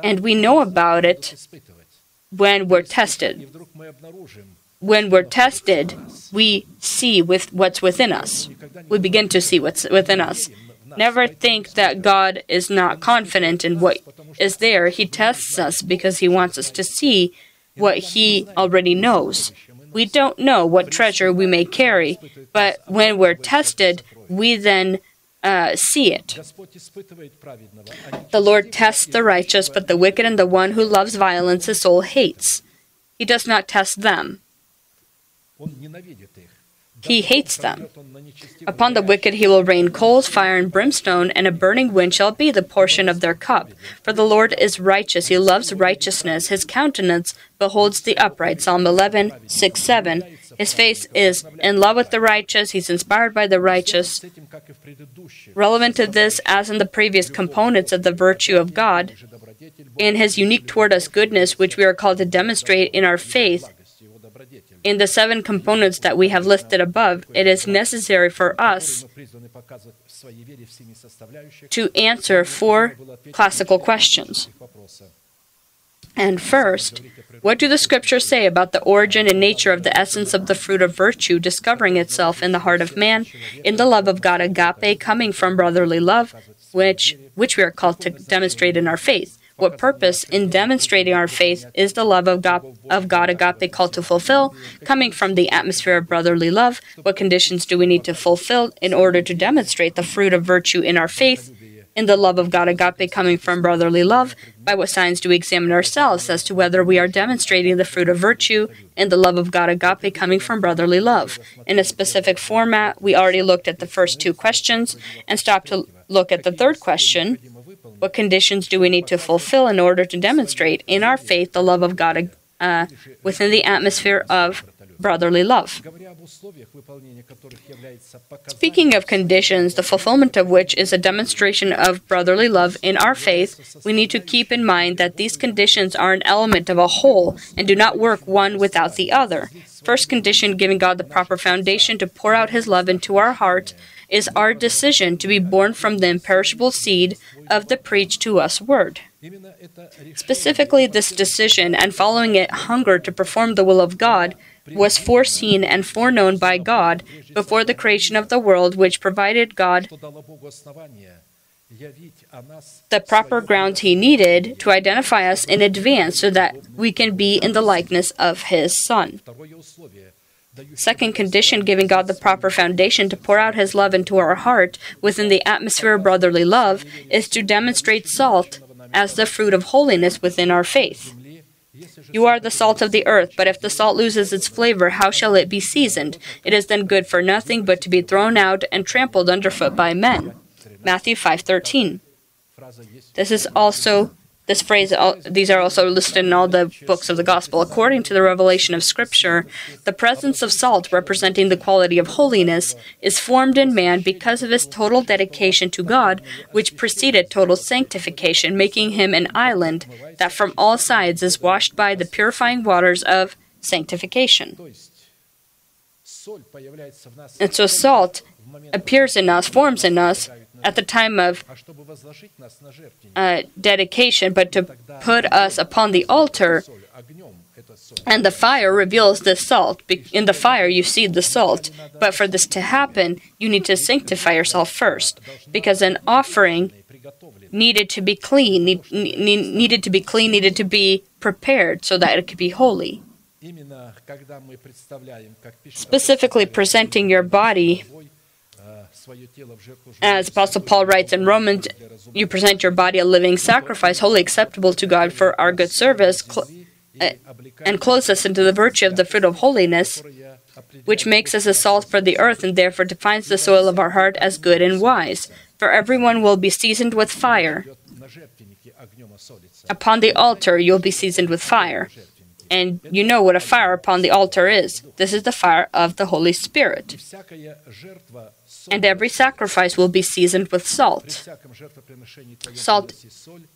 And we know about it when we're tested. When we're tested, we see with what's within us. We begin to see what's within us. Never think that God is not confident in what is there. He tests us because He wants us to see what He already knows. We don't know what treasure we may carry, but when we're tested, we then uh, see it. The Lord tests the righteous, but the wicked and the one who loves violence his soul hates. He does not test them. He hates them. Upon the wicked he will rain coals, fire, and brimstone, and a burning wind shall be the portion of their cup. For the Lord is righteous, he loves righteousness, his countenance beholds the upright. Psalm 11, 6, 7. His face is in love with the righteous, he's inspired by the righteous. Relevant to this, as in the previous components of the virtue of God, in his unique toward us goodness, which we are called to demonstrate in our faith, in the seven components that we have listed above, it is necessary for us to answer four classical questions. And first, what do the scriptures say about the origin and nature of the essence of the fruit of virtue discovering itself in the heart of man, in the love of God agape coming from brotherly love, which which we are called to demonstrate in our faith? What purpose in demonstrating our faith is the love of God, of God agape called to fulfill, coming from the atmosphere of brotherly love? What conditions do we need to fulfill in order to demonstrate the fruit of virtue in our faith? In the love of God agape coming from brotherly love? By what signs do we examine ourselves as to whether we are demonstrating the fruit of virtue in the love of God agape coming from brotherly love? In a specific format, we already looked at the first two questions and stopped to look at the third question. What conditions do we need to fulfill in order to demonstrate in our faith the love of God uh, within the atmosphere of brotherly love. Speaking of conditions, the fulfillment of which is a demonstration of brotherly love in our faith, we need to keep in mind that these conditions are an element of a whole and do not work one without the other. First condition, giving God the proper foundation to pour out His love into our heart, is our decision to be born from the imperishable seed of the preached to us Word. Specifically, this decision and following it hunger to perform the will of God was foreseen and foreknown by God before the creation of the world, which provided God the proper grounds he needed to identify us in advance so that we can be in the likeness of his Son. Second condition, giving God the proper foundation to pour out His love into our heart within the atmosphere of brotherly love, is to demonstrate salt as the fruit of holiness within our faith. You are the salt of the earth, but if the salt loses its flavor, how shall it be seasoned? It is then good for nothing but to be thrown out and trampled underfoot by men. Matthew 5:13. This is also this phrase, these are also listed in all the books of the Gospel. According to the revelation of Scripture, the presence of salt, representing the quality of holiness, is formed in man because of his total dedication to God, which preceded total sanctification, making him an island that from all sides is washed by the purifying waters of sanctification. And so salt appears in us, forms in us, at the time of uh, dedication, but to put us upon the altar. And the fire reveals the salt. In the fire, you see the salt. But for this to happen, you need to sanctify yourself first, because an offering needed to be clean, need, need, needed to be clean, needed to be prepared so that it could be holy. Specifically, presenting your body as Apostle Paul writes in Romans, you present your body a living sacrifice, wholly acceptable to God for our good service, cl- uh, э, and clothes us into the virtue of the fruit of holiness, which makes us a salt for the earth and therefore defines the soil of our heart as good and wise. For everyone will be seasoned with fire. Upon the altar you'll be seasoned with fire. And you know what a fire upon the altar is. This is the fire of the Holy Spirit and every sacrifice will be seasoned with salt. Salt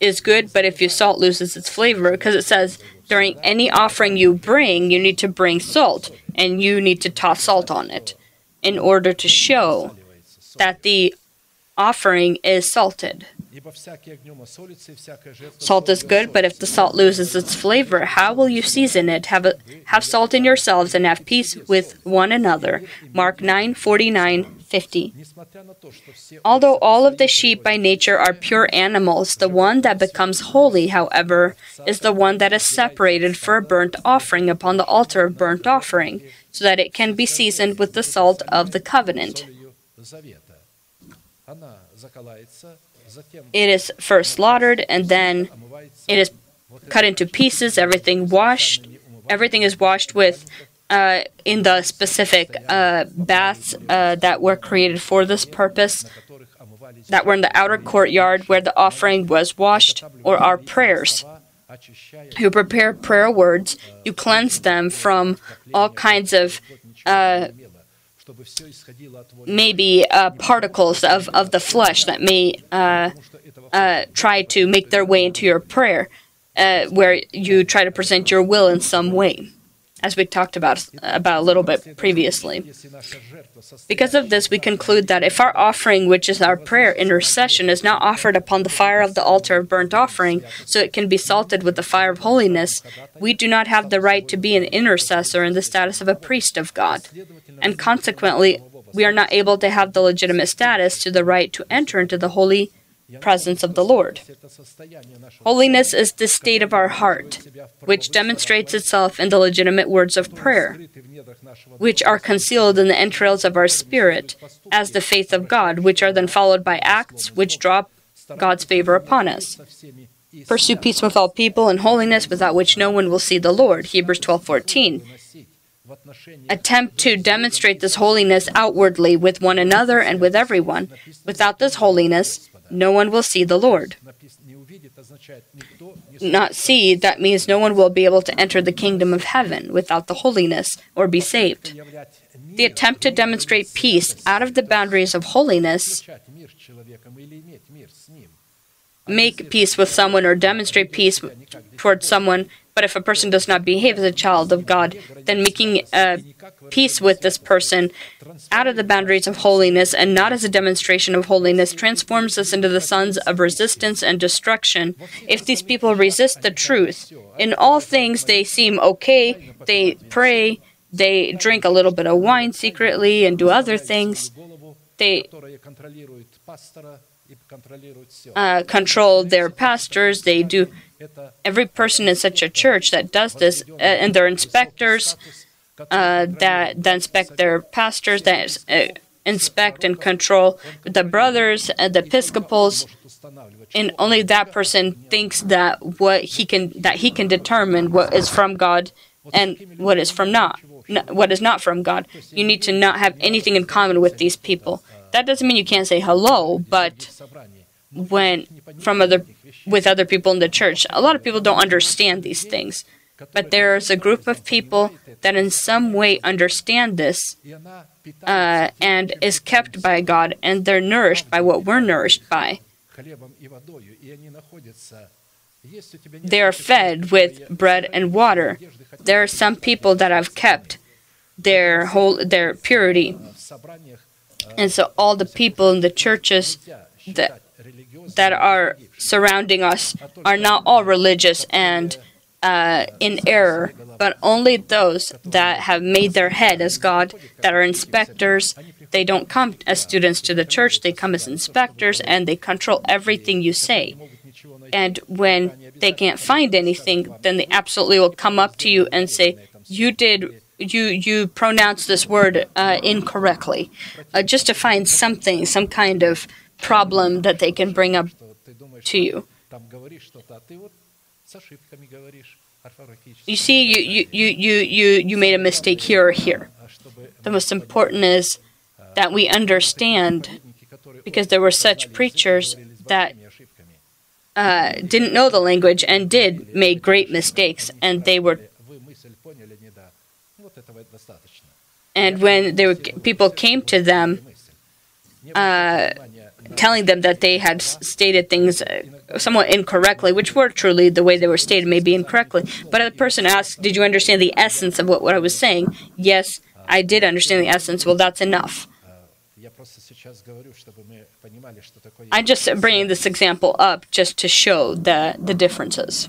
is good, but if your salt loses its flavor, because it says, during any offering you bring, you need to bring salt, and you need to toss salt on it in order to show that the offering is salted. Salt is good, but if the salt loses its flavor, how will you season it? Have, a, have salt in yourselves and have peace with one another. Mark 9 49 50. Although all of the sheep by nature are pure animals, the one that becomes holy, however, is the one that is separated for a burnt offering upon the altar of burnt offering, so that it can be seasoned with the salt of the covenant. It is first slaughtered and then it is cut into pieces, everything washed, everything is washed with uh, in the specific uh, baths uh, that were created for this purpose, that were in the outer courtyard where the offering was washed, or our prayers. You prepare prayer words, you cleanse them from all kinds of uh, maybe uh, particles of, of the flesh that may uh, uh, try to make their way into your prayer, uh, where you try to present your will in some way as we talked about, about a little bit previously. Because of this, we conclude that if our offering, which is our prayer intercession, is not offered upon the fire of the altar of burnt offering, so it can be salted with the fire of holiness, we do not have the right to be an intercessor in the status of a priest of God, and consequently, we are not able to have the legitimate status to the right to enter into the holy presence of the Lord. Holiness is the state of our heart, which demonstrates itself in the legitimate words of prayer, which are concealed in the entrails of our spirit, as the faith of God, which are then followed by acts which draw God's favor upon us. Pursue peace with all people and holiness without which no one will see the Lord. Hebrews 12:14. Attempt to demonstrate this holiness outwardly with one another and with everyone. Without this holiness, no one will see the Lord. Not see, that means no one will be able to enter the kingdom of heaven without the holiness or be saved. The attempt to demonstrate peace out of the boundaries of holiness, make peace with someone or demonstrate peace towards someone but if a person does not behave as a child of God, then making uh, peace with this person out of the boundaries of holiness and not as a demonstration of holiness transforms us into the sons of resistance and destruction. If these people resist the truth, in all things they seem okay, they pray, they drink a little bit of wine secretly and do other things. They uh, control their pastors, they do every person in such a church that does this, uh, and their inspectors uh, that, that inspect their pastors, that uh, inspect and control the brothers and the episcopals, and only that person thinks that what he can that he can determine what is from God and what is from not what is not from God. You need to not have anything in common with these people. That doesn't mean you can't say hello, but when from other with other people in the church. A lot of people don't understand these things, but there is a group of people that in some way understand this uh, and is kept by God, and they're nourished by what we're nourished by. They are fed with bread and water. There are some people that have kept their whole their purity, and so all the people in the churches that that are surrounding us are not all religious and uh, in error, but only those that have made their head as God, that are inspectors. They don't come as students to the church, they come as inspectors and they control everything you say. And when they can't find anything, then they absolutely will come up to you and say, You did. You you pronounce this word uh, incorrectly, uh, just to find something, some kind of problem that they can bring up to you. You see, you, you, you, you, you made a mistake here or here. The most important is that we understand, because there were such preachers that uh, didn't know the language and did make great mistakes, and they were. And when were, people came to them, uh, telling them that they had stated things uh, somewhat incorrectly, which were truly the way they were stated, maybe incorrectly. But the person asked, Did you understand the essence of what, what I was saying? Yes, I did understand the essence. Well, that's enough. I'm just bringing this example up just to show the, the differences.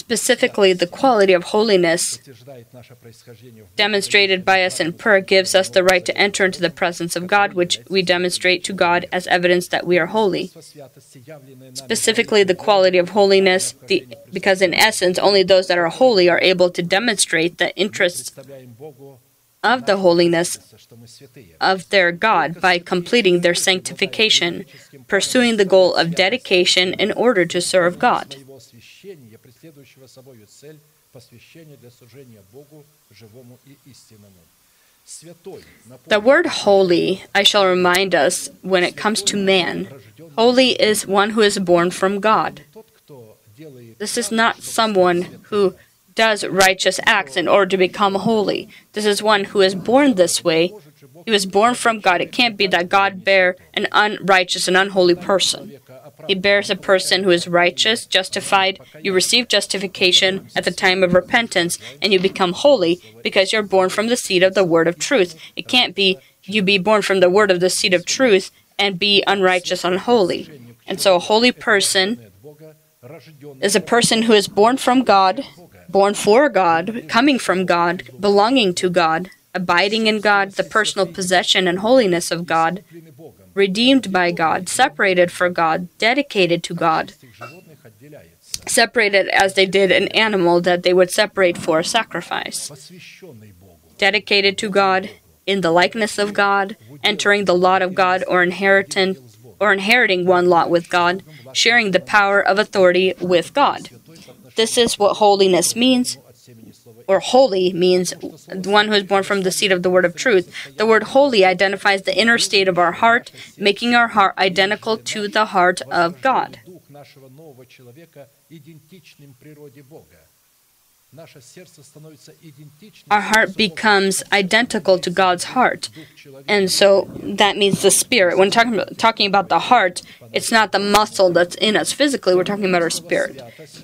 Specifically, the quality of holiness demonstrated by us in prayer gives us the right to enter into the presence of God, which we demonstrate to God as evidence that we are holy. Specifically, the quality of holiness, the, because in essence, only those that are holy are able to demonstrate the interests of the holiness of their God by completing their sanctification, pursuing the goal of dedication in order to serve God Своего освящения, преследующего собою цель посвящения для служения Богу, живому и истинному. Святой, The word holy, I shall remind us, when it comes to man, holy is one who is born from God. тот, кто делает This is not someone who does righteous acts in order to become holy. This is one who is born this way. He was born from God. It can't be that God bear an unrighteous and unholy person. It bears a person who is righteous, justified. You receive justification at the time of repentance, and you become holy because you're born from the seed of the word of truth. It can't be you be born from the word of the seed of truth and be unrighteous, unholy. And so, a holy person is a person who is born from God, born for God, coming from God, belonging to God, abiding in God, the personal possession and holiness of God, redeemed by God, separated for God, dedicated to God. Separated as they did an animal that they would separate for sacrifice. Dedicated to God, in the likeness of God, entering the lot of God or inheriting or inheriting one lot with God, sharing the power of authority with God. This is what holiness means, or holy means one who is born from the seed of the word of truth. The word holy identifies the inner state of our heart, making our heart identical to the heart of God. Our heart becomes identical to God's heart. And so that means the spirit. When talking about, talking about the heart, it's not the muscle that's in us physically, we're talking about our spirit.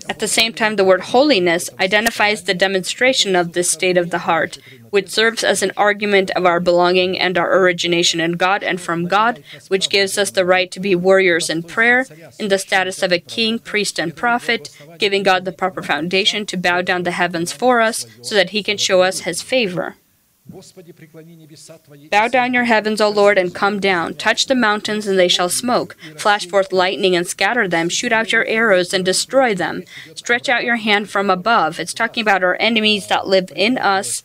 At the same time, the word holiness identifies the demonstration of this state of the heart, which serves as an argument of our belonging and our origination in God and from God, which gives us the right to be warriors in prayer, in the status of a king, priest, and prophet, giving God the proper foundation to bow down the heavens for us so that he can show us his favor. Bow down your heavens, O Lord, and come down. Touch the mountains, and they shall smoke. Flash forth lightning and scatter them. Shoot out your arrows and destroy them. Stretch out your hand from above. It's talking about our enemies that live in us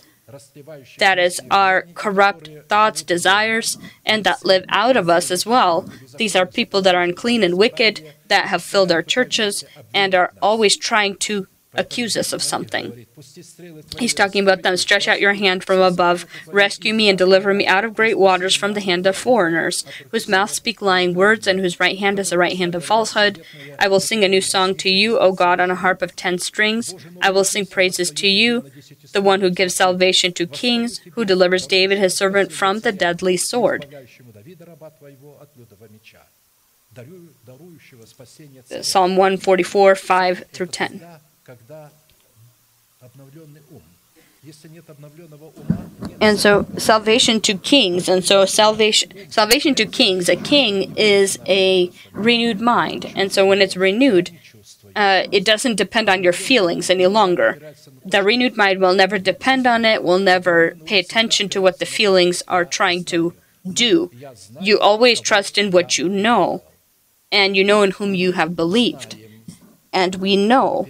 that is, our corrupt thoughts, desires, and that live out of us as well. These are people that are unclean and wicked, that have filled our churches, and are always trying to accuse us of something. He's talking about them stretch out your hand from above, rescue me and deliver me out of great waters from the hand of foreigners, whose mouths speak lying words and whose right hand is the right hand of falsehood. I will sing a new song to you, O God, on a harp of ten strings. I will sing praises to you, the one who gives salvation to kings, who delivers David his servant from the deadly sword. Psalm 144, 5 through 10. And so salvation to kings, and so salvation salvation to kings. A king is a renewed mind, and so when it's renewed, uh, it doesn't depend on your feelings any longer. The renewed mind will never depend on it, will never pay attention to what the feelings are trying to do. You always trust in what you know, and you know in whom you have believed. And we know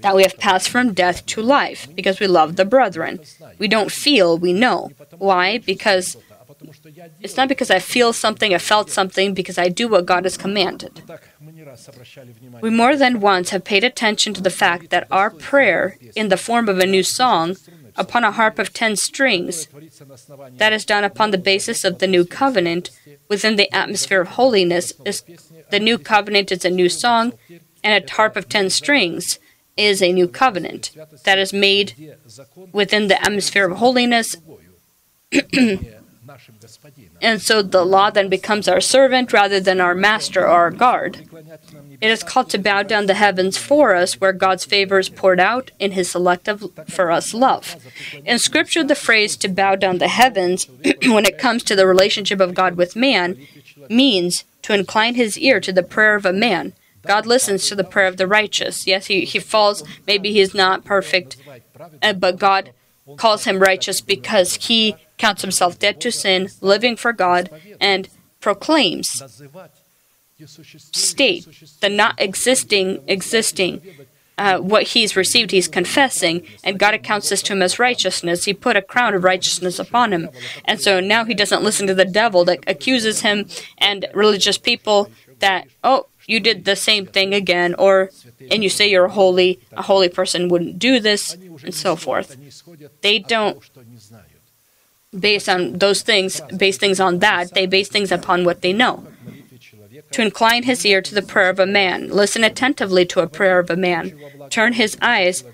that we have passed from death to life because we love the brethren. We don't feel, we know. Why? Because it's not because I feel something, I felt something, because I do what God has commanded. We more than once have paid attention to the fact that our prayer, in the form of a new song, upon a harp of ten strings, that is done upon the basis of the new covenant, within the atmosphere of holiness, is the new covenant is a new song and a tarp of ten strings is a new covenant that is made within the atmosphere of holiness. and so the law then becomes our servant rather than our master or our guard. It is called to bow down the heavens for us, where God's favor is poured out in his selective for us love. In Scripture, the phrase to bow down the heavens, when it comes to the relationship of God with man, means to incline his ear to the prayer of a man God listens to the prayer of the righteous. Yes, he, he falls. Maybe he's not perfect, uh, but God calls him righteous because he counts himself dead to sin, living for God, and proclaims state the not existing existing uh, what he's received, he's confessing, and God accounts this to him as righteousness. He put a crown of righteousness upon him. And so now he doesn't listen to the devil that accuses him and religious people that, oh, you did the same thing again, or, and you say you're holy, a holy person wouldn't do this, and so forth. They don't based on those things, base things on that, they base things upon what they know. To incline his ear to the prayer of a man, listen attentively to a prayer of a man, turn his eyes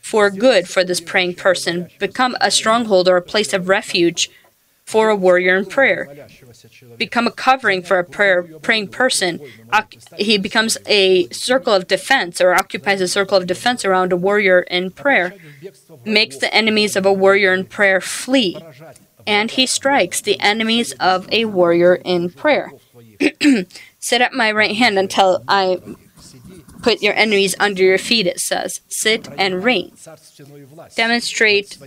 for good for this praying person, become a stronghold or a place of refuge for a warrior in prayer, become a covering for a prayer praying person. He becomes a circle of defense or occupies a circle of defense around a warrior in prayer, makes the enemies of a warrior in prayer flee, and he strikes the enemies of a warrior in prayer. Sit at my right hand until I Put your enemies under your feet, it says. Sit and reign. Demonstrate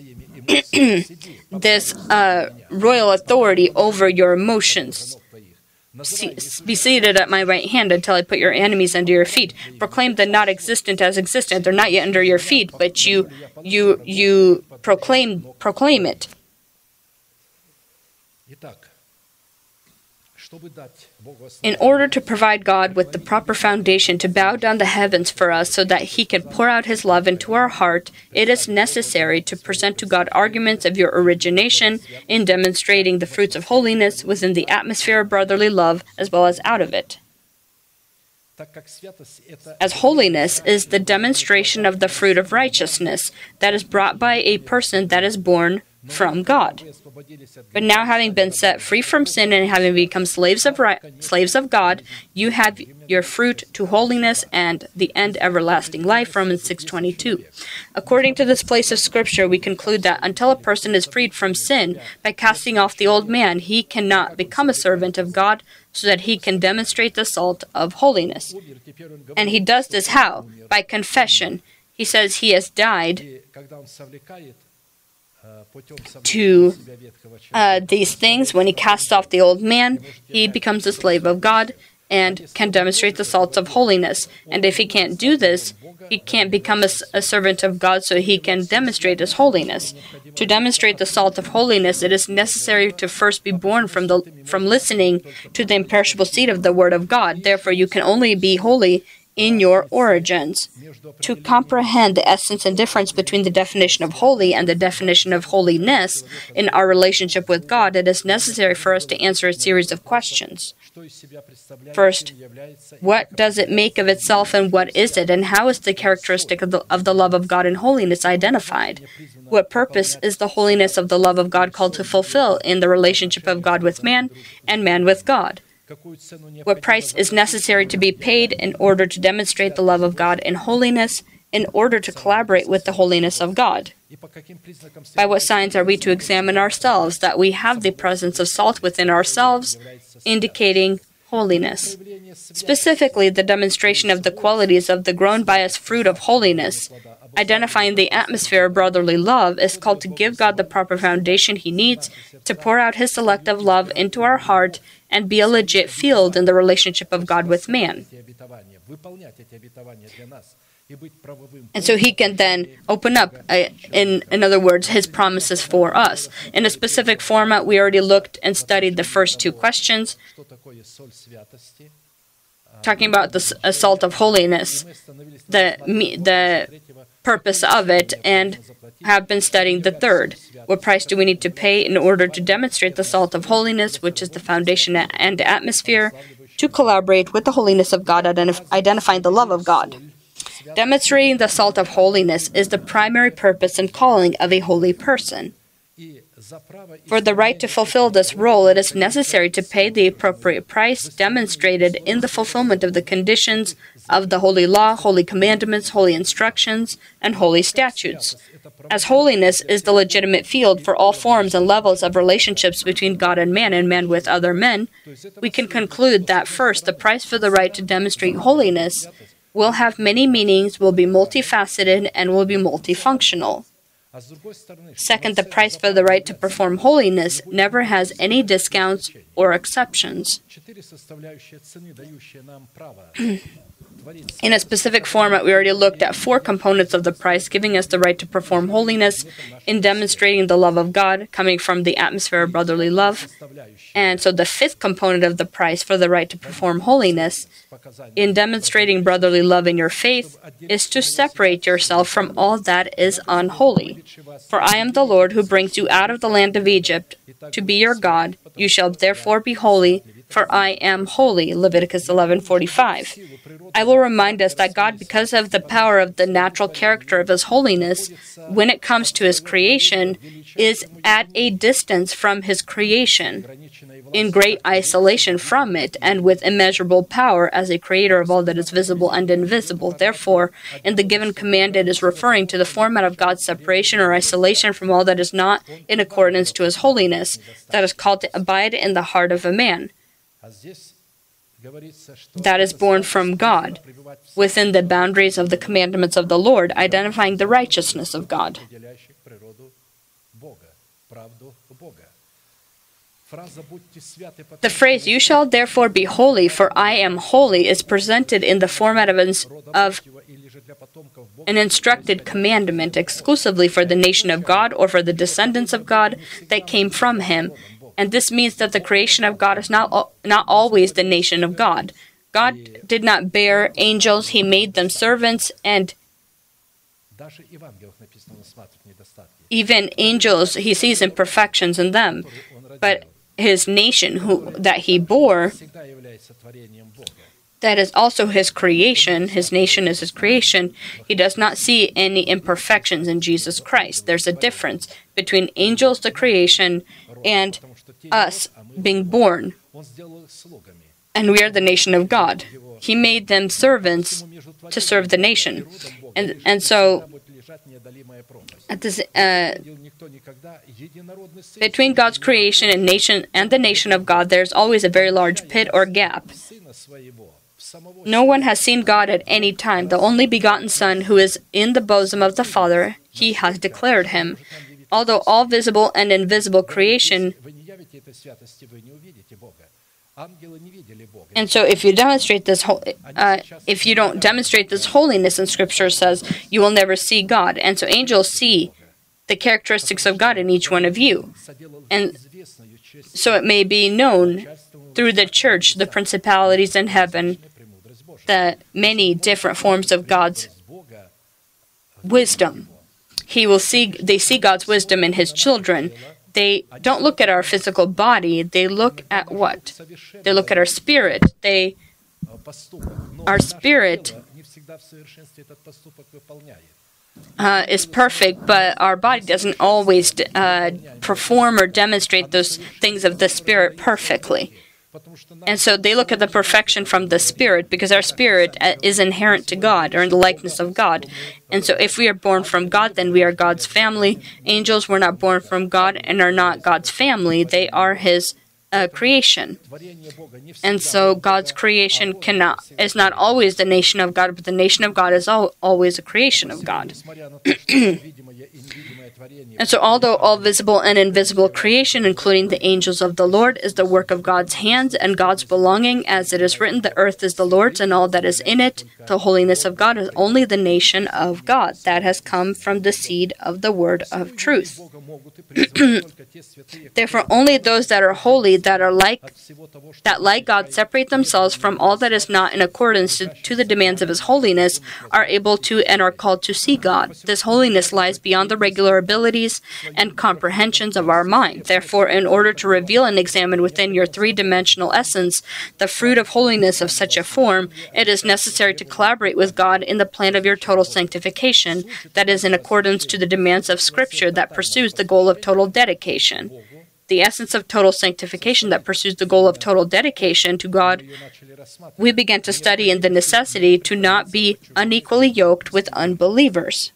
this uh, royal authority over your emotions. Be seated at my right hand until I put your enemies under your feet. Proclaim the not existent as existent. They're not yet under your feet, but you you you proclaim proclaim it in order to provide God with the proper foundation to bow down the heavens for us so that He can pour out His love into our heart, it is necessary to present to God arguments of your origination in demonstrating the fruits of holiness within the atmosphere of brotherly love as well as out of it. As holiness is the demonstration of the fruit of righteousness that is brought by a person that is born from God. But now, having been set free from sin and having become slaves of, right, slaves of God, you have your fruit to holiness and the end everlasting life. Romans 6:22. According to this place of Scripture, we conclude that until a person is freed from sin by casting off the old man, he cannot become a servant of God, so that he can demonstrate the salt of holiness. And he does this how? By confession. He says he has died to uh, these things, when he casts off the old man, he becomes a slave of God and can demonstrate the salts of holiness. And if he can't do this, he can't become a, a, servant of God so he can demonstrate his holiness. To demonstrate the salt of holiness, it is necessary to first be born from the from listening to the imperishable seed of the word of God. Therefore, you can only be holy in your origins. To comprehend the essence and difference between the definition of holy and the definition of holiness in our relationship with God, it is necessary for us to answer a series of questions. First, what does it make of itself and what is it, and how is the characteristic of the, of the love of God and holiness identified? What purpose is the holiness of the love of God called to fulfill in the relationship of God with man and man with God? what price is necessary to be paid in order to demonstrate the love of God in holiness, in order to collaborate with the holiness of God. By what signs are we to examine ourselves that we have the presence of salt within ourselves, indicating holiness? Specifically, the demonstration of the qualities of the grown by us fruit of holiness, Identifying the atmosphere of brotherly love is called to give God the proper foundation He needs to pour out His selective love into our heart and be a legit field in the relationship of God with man. And so he can then open up, uh, in, in other words, his promises for us. In a specific format, we already looked and studied the first two questions, talking about the assault salt of holiness, the, the purpose of it and have been studying the third. What price do we need to pay in order to demonstrate the salt of holiness, which is the foundation and atmosphere, to collaborate with the holiness of God, identif- identifying the love of God? Demonstrating the salt of holiness is the primary purpose and calling of a holy person. For the right to fulfill this role, it is necessary to pay the appropriate price demonstrated in the fulfillment of the conditions of the holy law, holy commandments, holy instructions, and holy statutes. As holiness is the legitimate field for all forms and levels of relationships between God and man and man with other men, we can conclude that first, the price for the right to demonstrate holiness will have many meanings, will be multifaceted, and will be multifunctional. Second, the price for the right to perform holiness never has any discounts or exceptions. In a specific format, we already looked at four components of the price giving us the right to perform holiness in demonstrating the love of God coming from the atmosphere of brotherly love. And so, the fifth component of the price for the right to perform holiness in demonstrating brotherly love in your faith is to separate yourself from all that is unholy. For I am the Lord who brings you out of the land of Egypt to be your God. You shall therefore be holy, for I am holy. Leviticus 11:45. I will remind us that God because of the power of the natural character of his holiness when it comes to his creation is at a distance from his creation in great isolation from it and with immeasurable power as a creator of all that is visible and invisible. Therefore, in the given command, it is referring to the format of God's separation or isolation from all that is not in accordance to his holiness, that is called to abide in the heart of a man that is born from God, within the boundaries of the commandments of the Lord, identifying the righteousness of God. The phrase, you shall therefore be holy, for I am holy, is presented in the format of, of an instructed commandment exclusively for the nation of God or for the descendants of God that came from him. And this means that the creation of God is not, not always the nation of God. God did not bear angels, he made them servants, and even angels he sees imperfections in them. But his nation who, that he bore, that is also his creation. His nation is his creation. He does not see any imperfections in Jesus Christ. There's a difference between angels, the creation, and us being born. And we are the nation of God. He made them servants to serve the nation. And, and so, at this, uh, between God's creation and nation and the nation of God, there is always a very large pit or gap. No one has seen God at any time. The only begotten Son, who is in the bosom of the Father, he has declared him. Although all visible and invisible creation. And so, if you demonstrate this, uh, if you don't demonstrate this holiness, in Scripture says, you will never see God. And so, angels see the characteristics of God in each one of you. And so it may be known through the church, the principalities in heaven, the many different forms of God's wisdom. He will see they see God's wisdom in his children. They don't look at our physical body, they look at what? They look at our spirit. They our spirit uh, is perfect, but our body doesn't always uh, perform or demonstrate those things of the spirit perfectly. And so they look at the perfection from the spirit because our spirit uh, is inherent to God or in the likeness of God. And so if we are born from God, then we are God's family. Angels were not born from God and are not God's family, they are His uh, creation. And so God's creation cannot is not always the nation of God, but the nation of God is al- always a creation of God. And so, although all visible and invisible creation, including the angels of the Lord, is the work of God's hands and God's belonging, as it is written, the earth is the Lord's and all that is in it, the holiness of God is only the nation of God that has come from the seed of the word of truth. Therefore, only those that are holy, that are like, that like God, separate themselves from all that is not in accordance to, to the demands of His holiness, are able to and are called to see God. This holiness lies beyond the regular abilities and comprehensions of our mind. Therefore, in order to reveal and examine within your three dimensional essence the fruit of holiness of such a form, it is necessary to collaborate with God in the plan of your total sanctification, that is, in accordance to the demands of Scripture that pursues the goal of total dedication the essence of total sanctification that pursues the goal of total dedication to God, we began to study in the necessity to not be unequally yoked with unbelievers.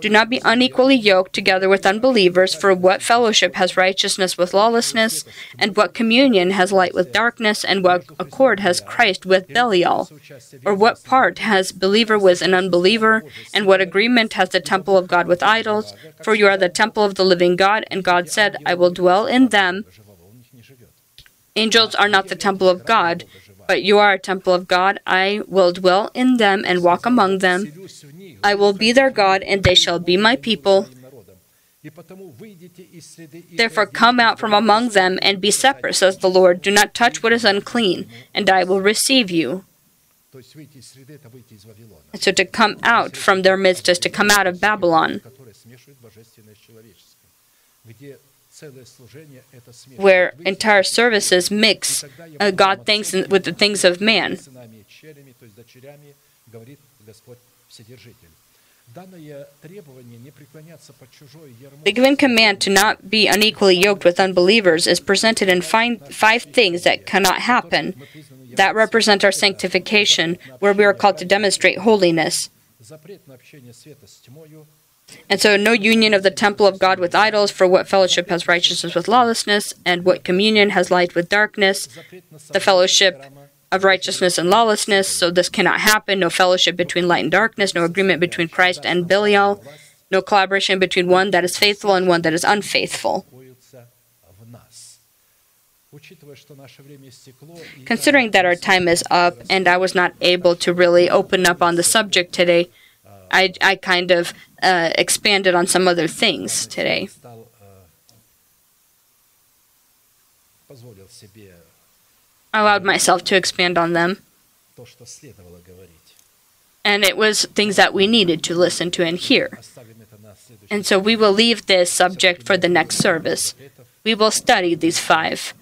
Do not be unequally yoked together with unbelievers, for what fellowship has righteousness with lawlessness, and what communion has light with darkness, and what accord has Christ with Belial? Or what part has believer with an unbeliever, and what agreement has the temple of God with idols? For you are the temple of the living God, and God said, said, I will dwell in them. Angels are not the temple of God, but you are a temple of God. I will dwell in them and walk among them. I will be their God, and they shall be my people. Therefore, come out from among them and be separate, says the Lord. Do not touch what is unclean, and I will receive you. And so, to come out from their midst is to come out of Babylon where entire services mix uh, God things with the things of man. The given command to not be unequally yoked with unbelievers is presented in five things that cannot happen, that represent our sanctification, where we are called to demonstrate holiness. And so, no union of the temple of God with idols, for what fellowship has righteousness with lawlessness, and what communion has light with darkness? The fellowship of righteousness and lawlessness, so this cannot happen. No fellowship between light and darkness, no agreement between Christ and Belial, no collaboration between one that is faithful and one that is unfaithful. Considering that our time is up and I was not able to really open up on the subject today, I, I kind of uh, expanded on some other things today. I allowed myself to expand on them. And it was things that we needed to listen to and hear. And so we will leave this subject for the next service. We will study these five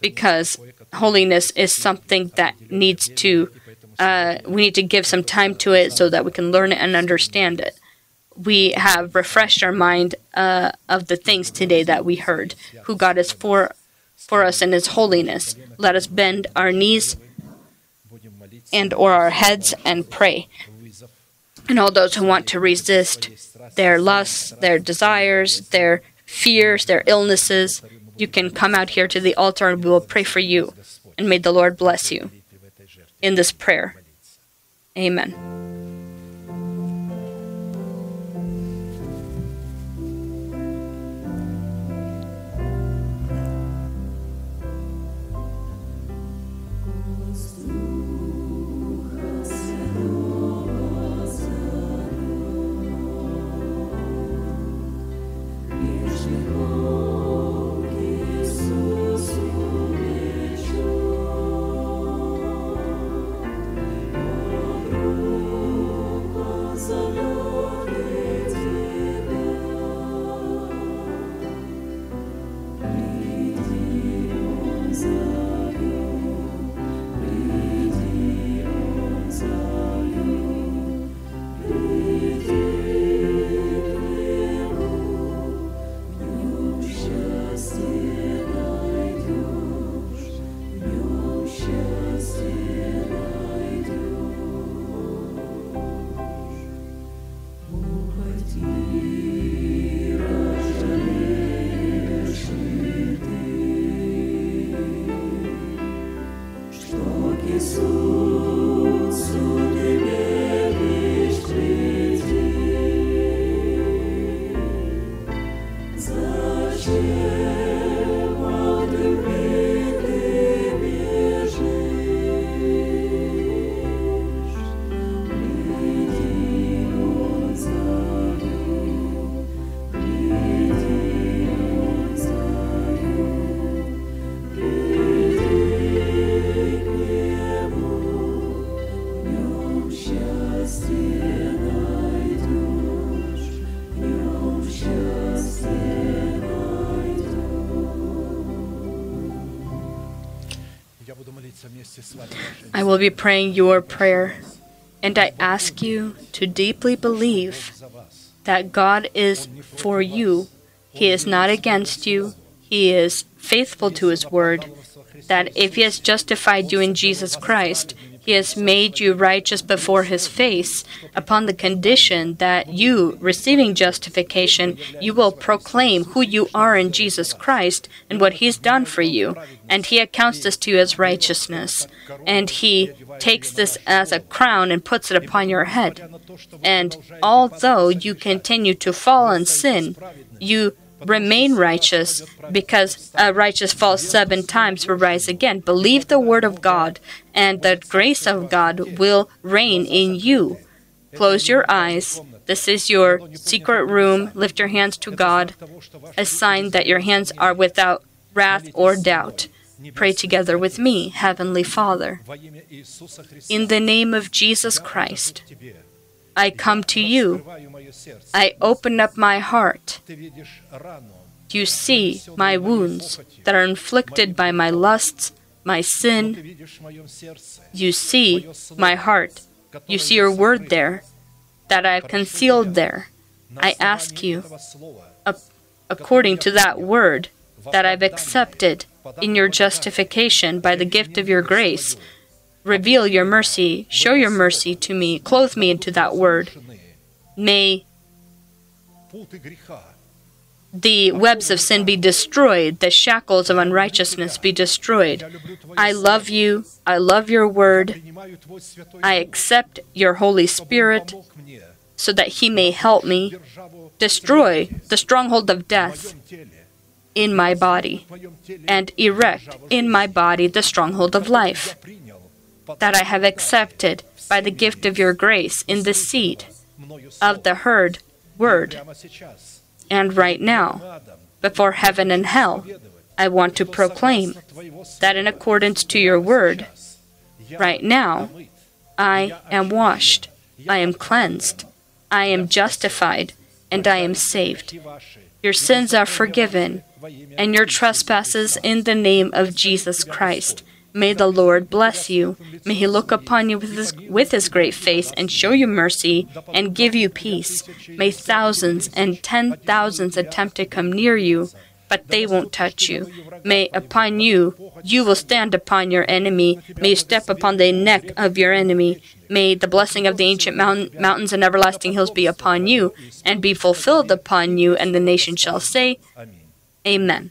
because holiness is something that needs to, uh, we need to give some time to it so that we can learn it and understand it we have refreshed our mind uh, of the things today that we heard, who God is for, for us in His holiness. Let us bend our knees and or our heads and pray. And all those who want to resist their lusts, their desires, their fears, their illnesses, you can come out here to the altar and we will pray for you. And may the Lord bless you in this prayer. Amen. will be praying your prayer. And I ask you to deeply believe that God is for you. He is not against you. He is faithful to His word. That if He has justified you in Jesus Christ, he has made you righteous before His face, upon the condition that you, receiving justification, you will proclaim who you are in Jesus Christ and what He's done for you. And He accounts this to you as righteousness. And He takes this as a crown and puts it upon your head. And although you continue to fall in sin, you remain righteous because a righteous falls seven times will rise again. Believe the word of God, and the grace of God will reign in you. Close your eyes. This is your secret room. Lift your hands to God, a sign that your hands are without wrath or doubt. Pray together with me, Heavenly Father. In the name of Jesus Christ, I come to you. I open up my heart. You see my wounds that are inflicted by my lusts, my sin. You see my heart. You see your word there that I have concealed there. I ask you, according to that word that I've accepted in your justification by the gift of your grace, Reveal your mercy, show your mercy to me, clothe me into that word. May the webs of sin be destroyed, the shackles of unrighteousness be destroyed. I love you, I love your word, I accept your Holy Spirit so that He may help me destroy the stronghold of death in my body and erect in my body the stronghold of life that I have accepted by the gift of your grace in the seed of the heard word. And right now, before heaven and hell, I want to proclaim that in accordance to your word, right now, I am washed, I am cleansed, I am justified, and I am saved. Your sins are forgiven, and your trespasses in the name of Jesus Christ. May the Lord bless you. May He look upon you with his, with his great face and show you mercy and give you peace. May thousands and ten thousands attempt to come near you, but they won't touch you. May upon you, you will stand upon your enemy. May you step upon the neck of your enemy. May the blessing of the ancient mount- mountains and everlasting hills be upon you and be fulfilled upon you, and the nation shall say, Amen.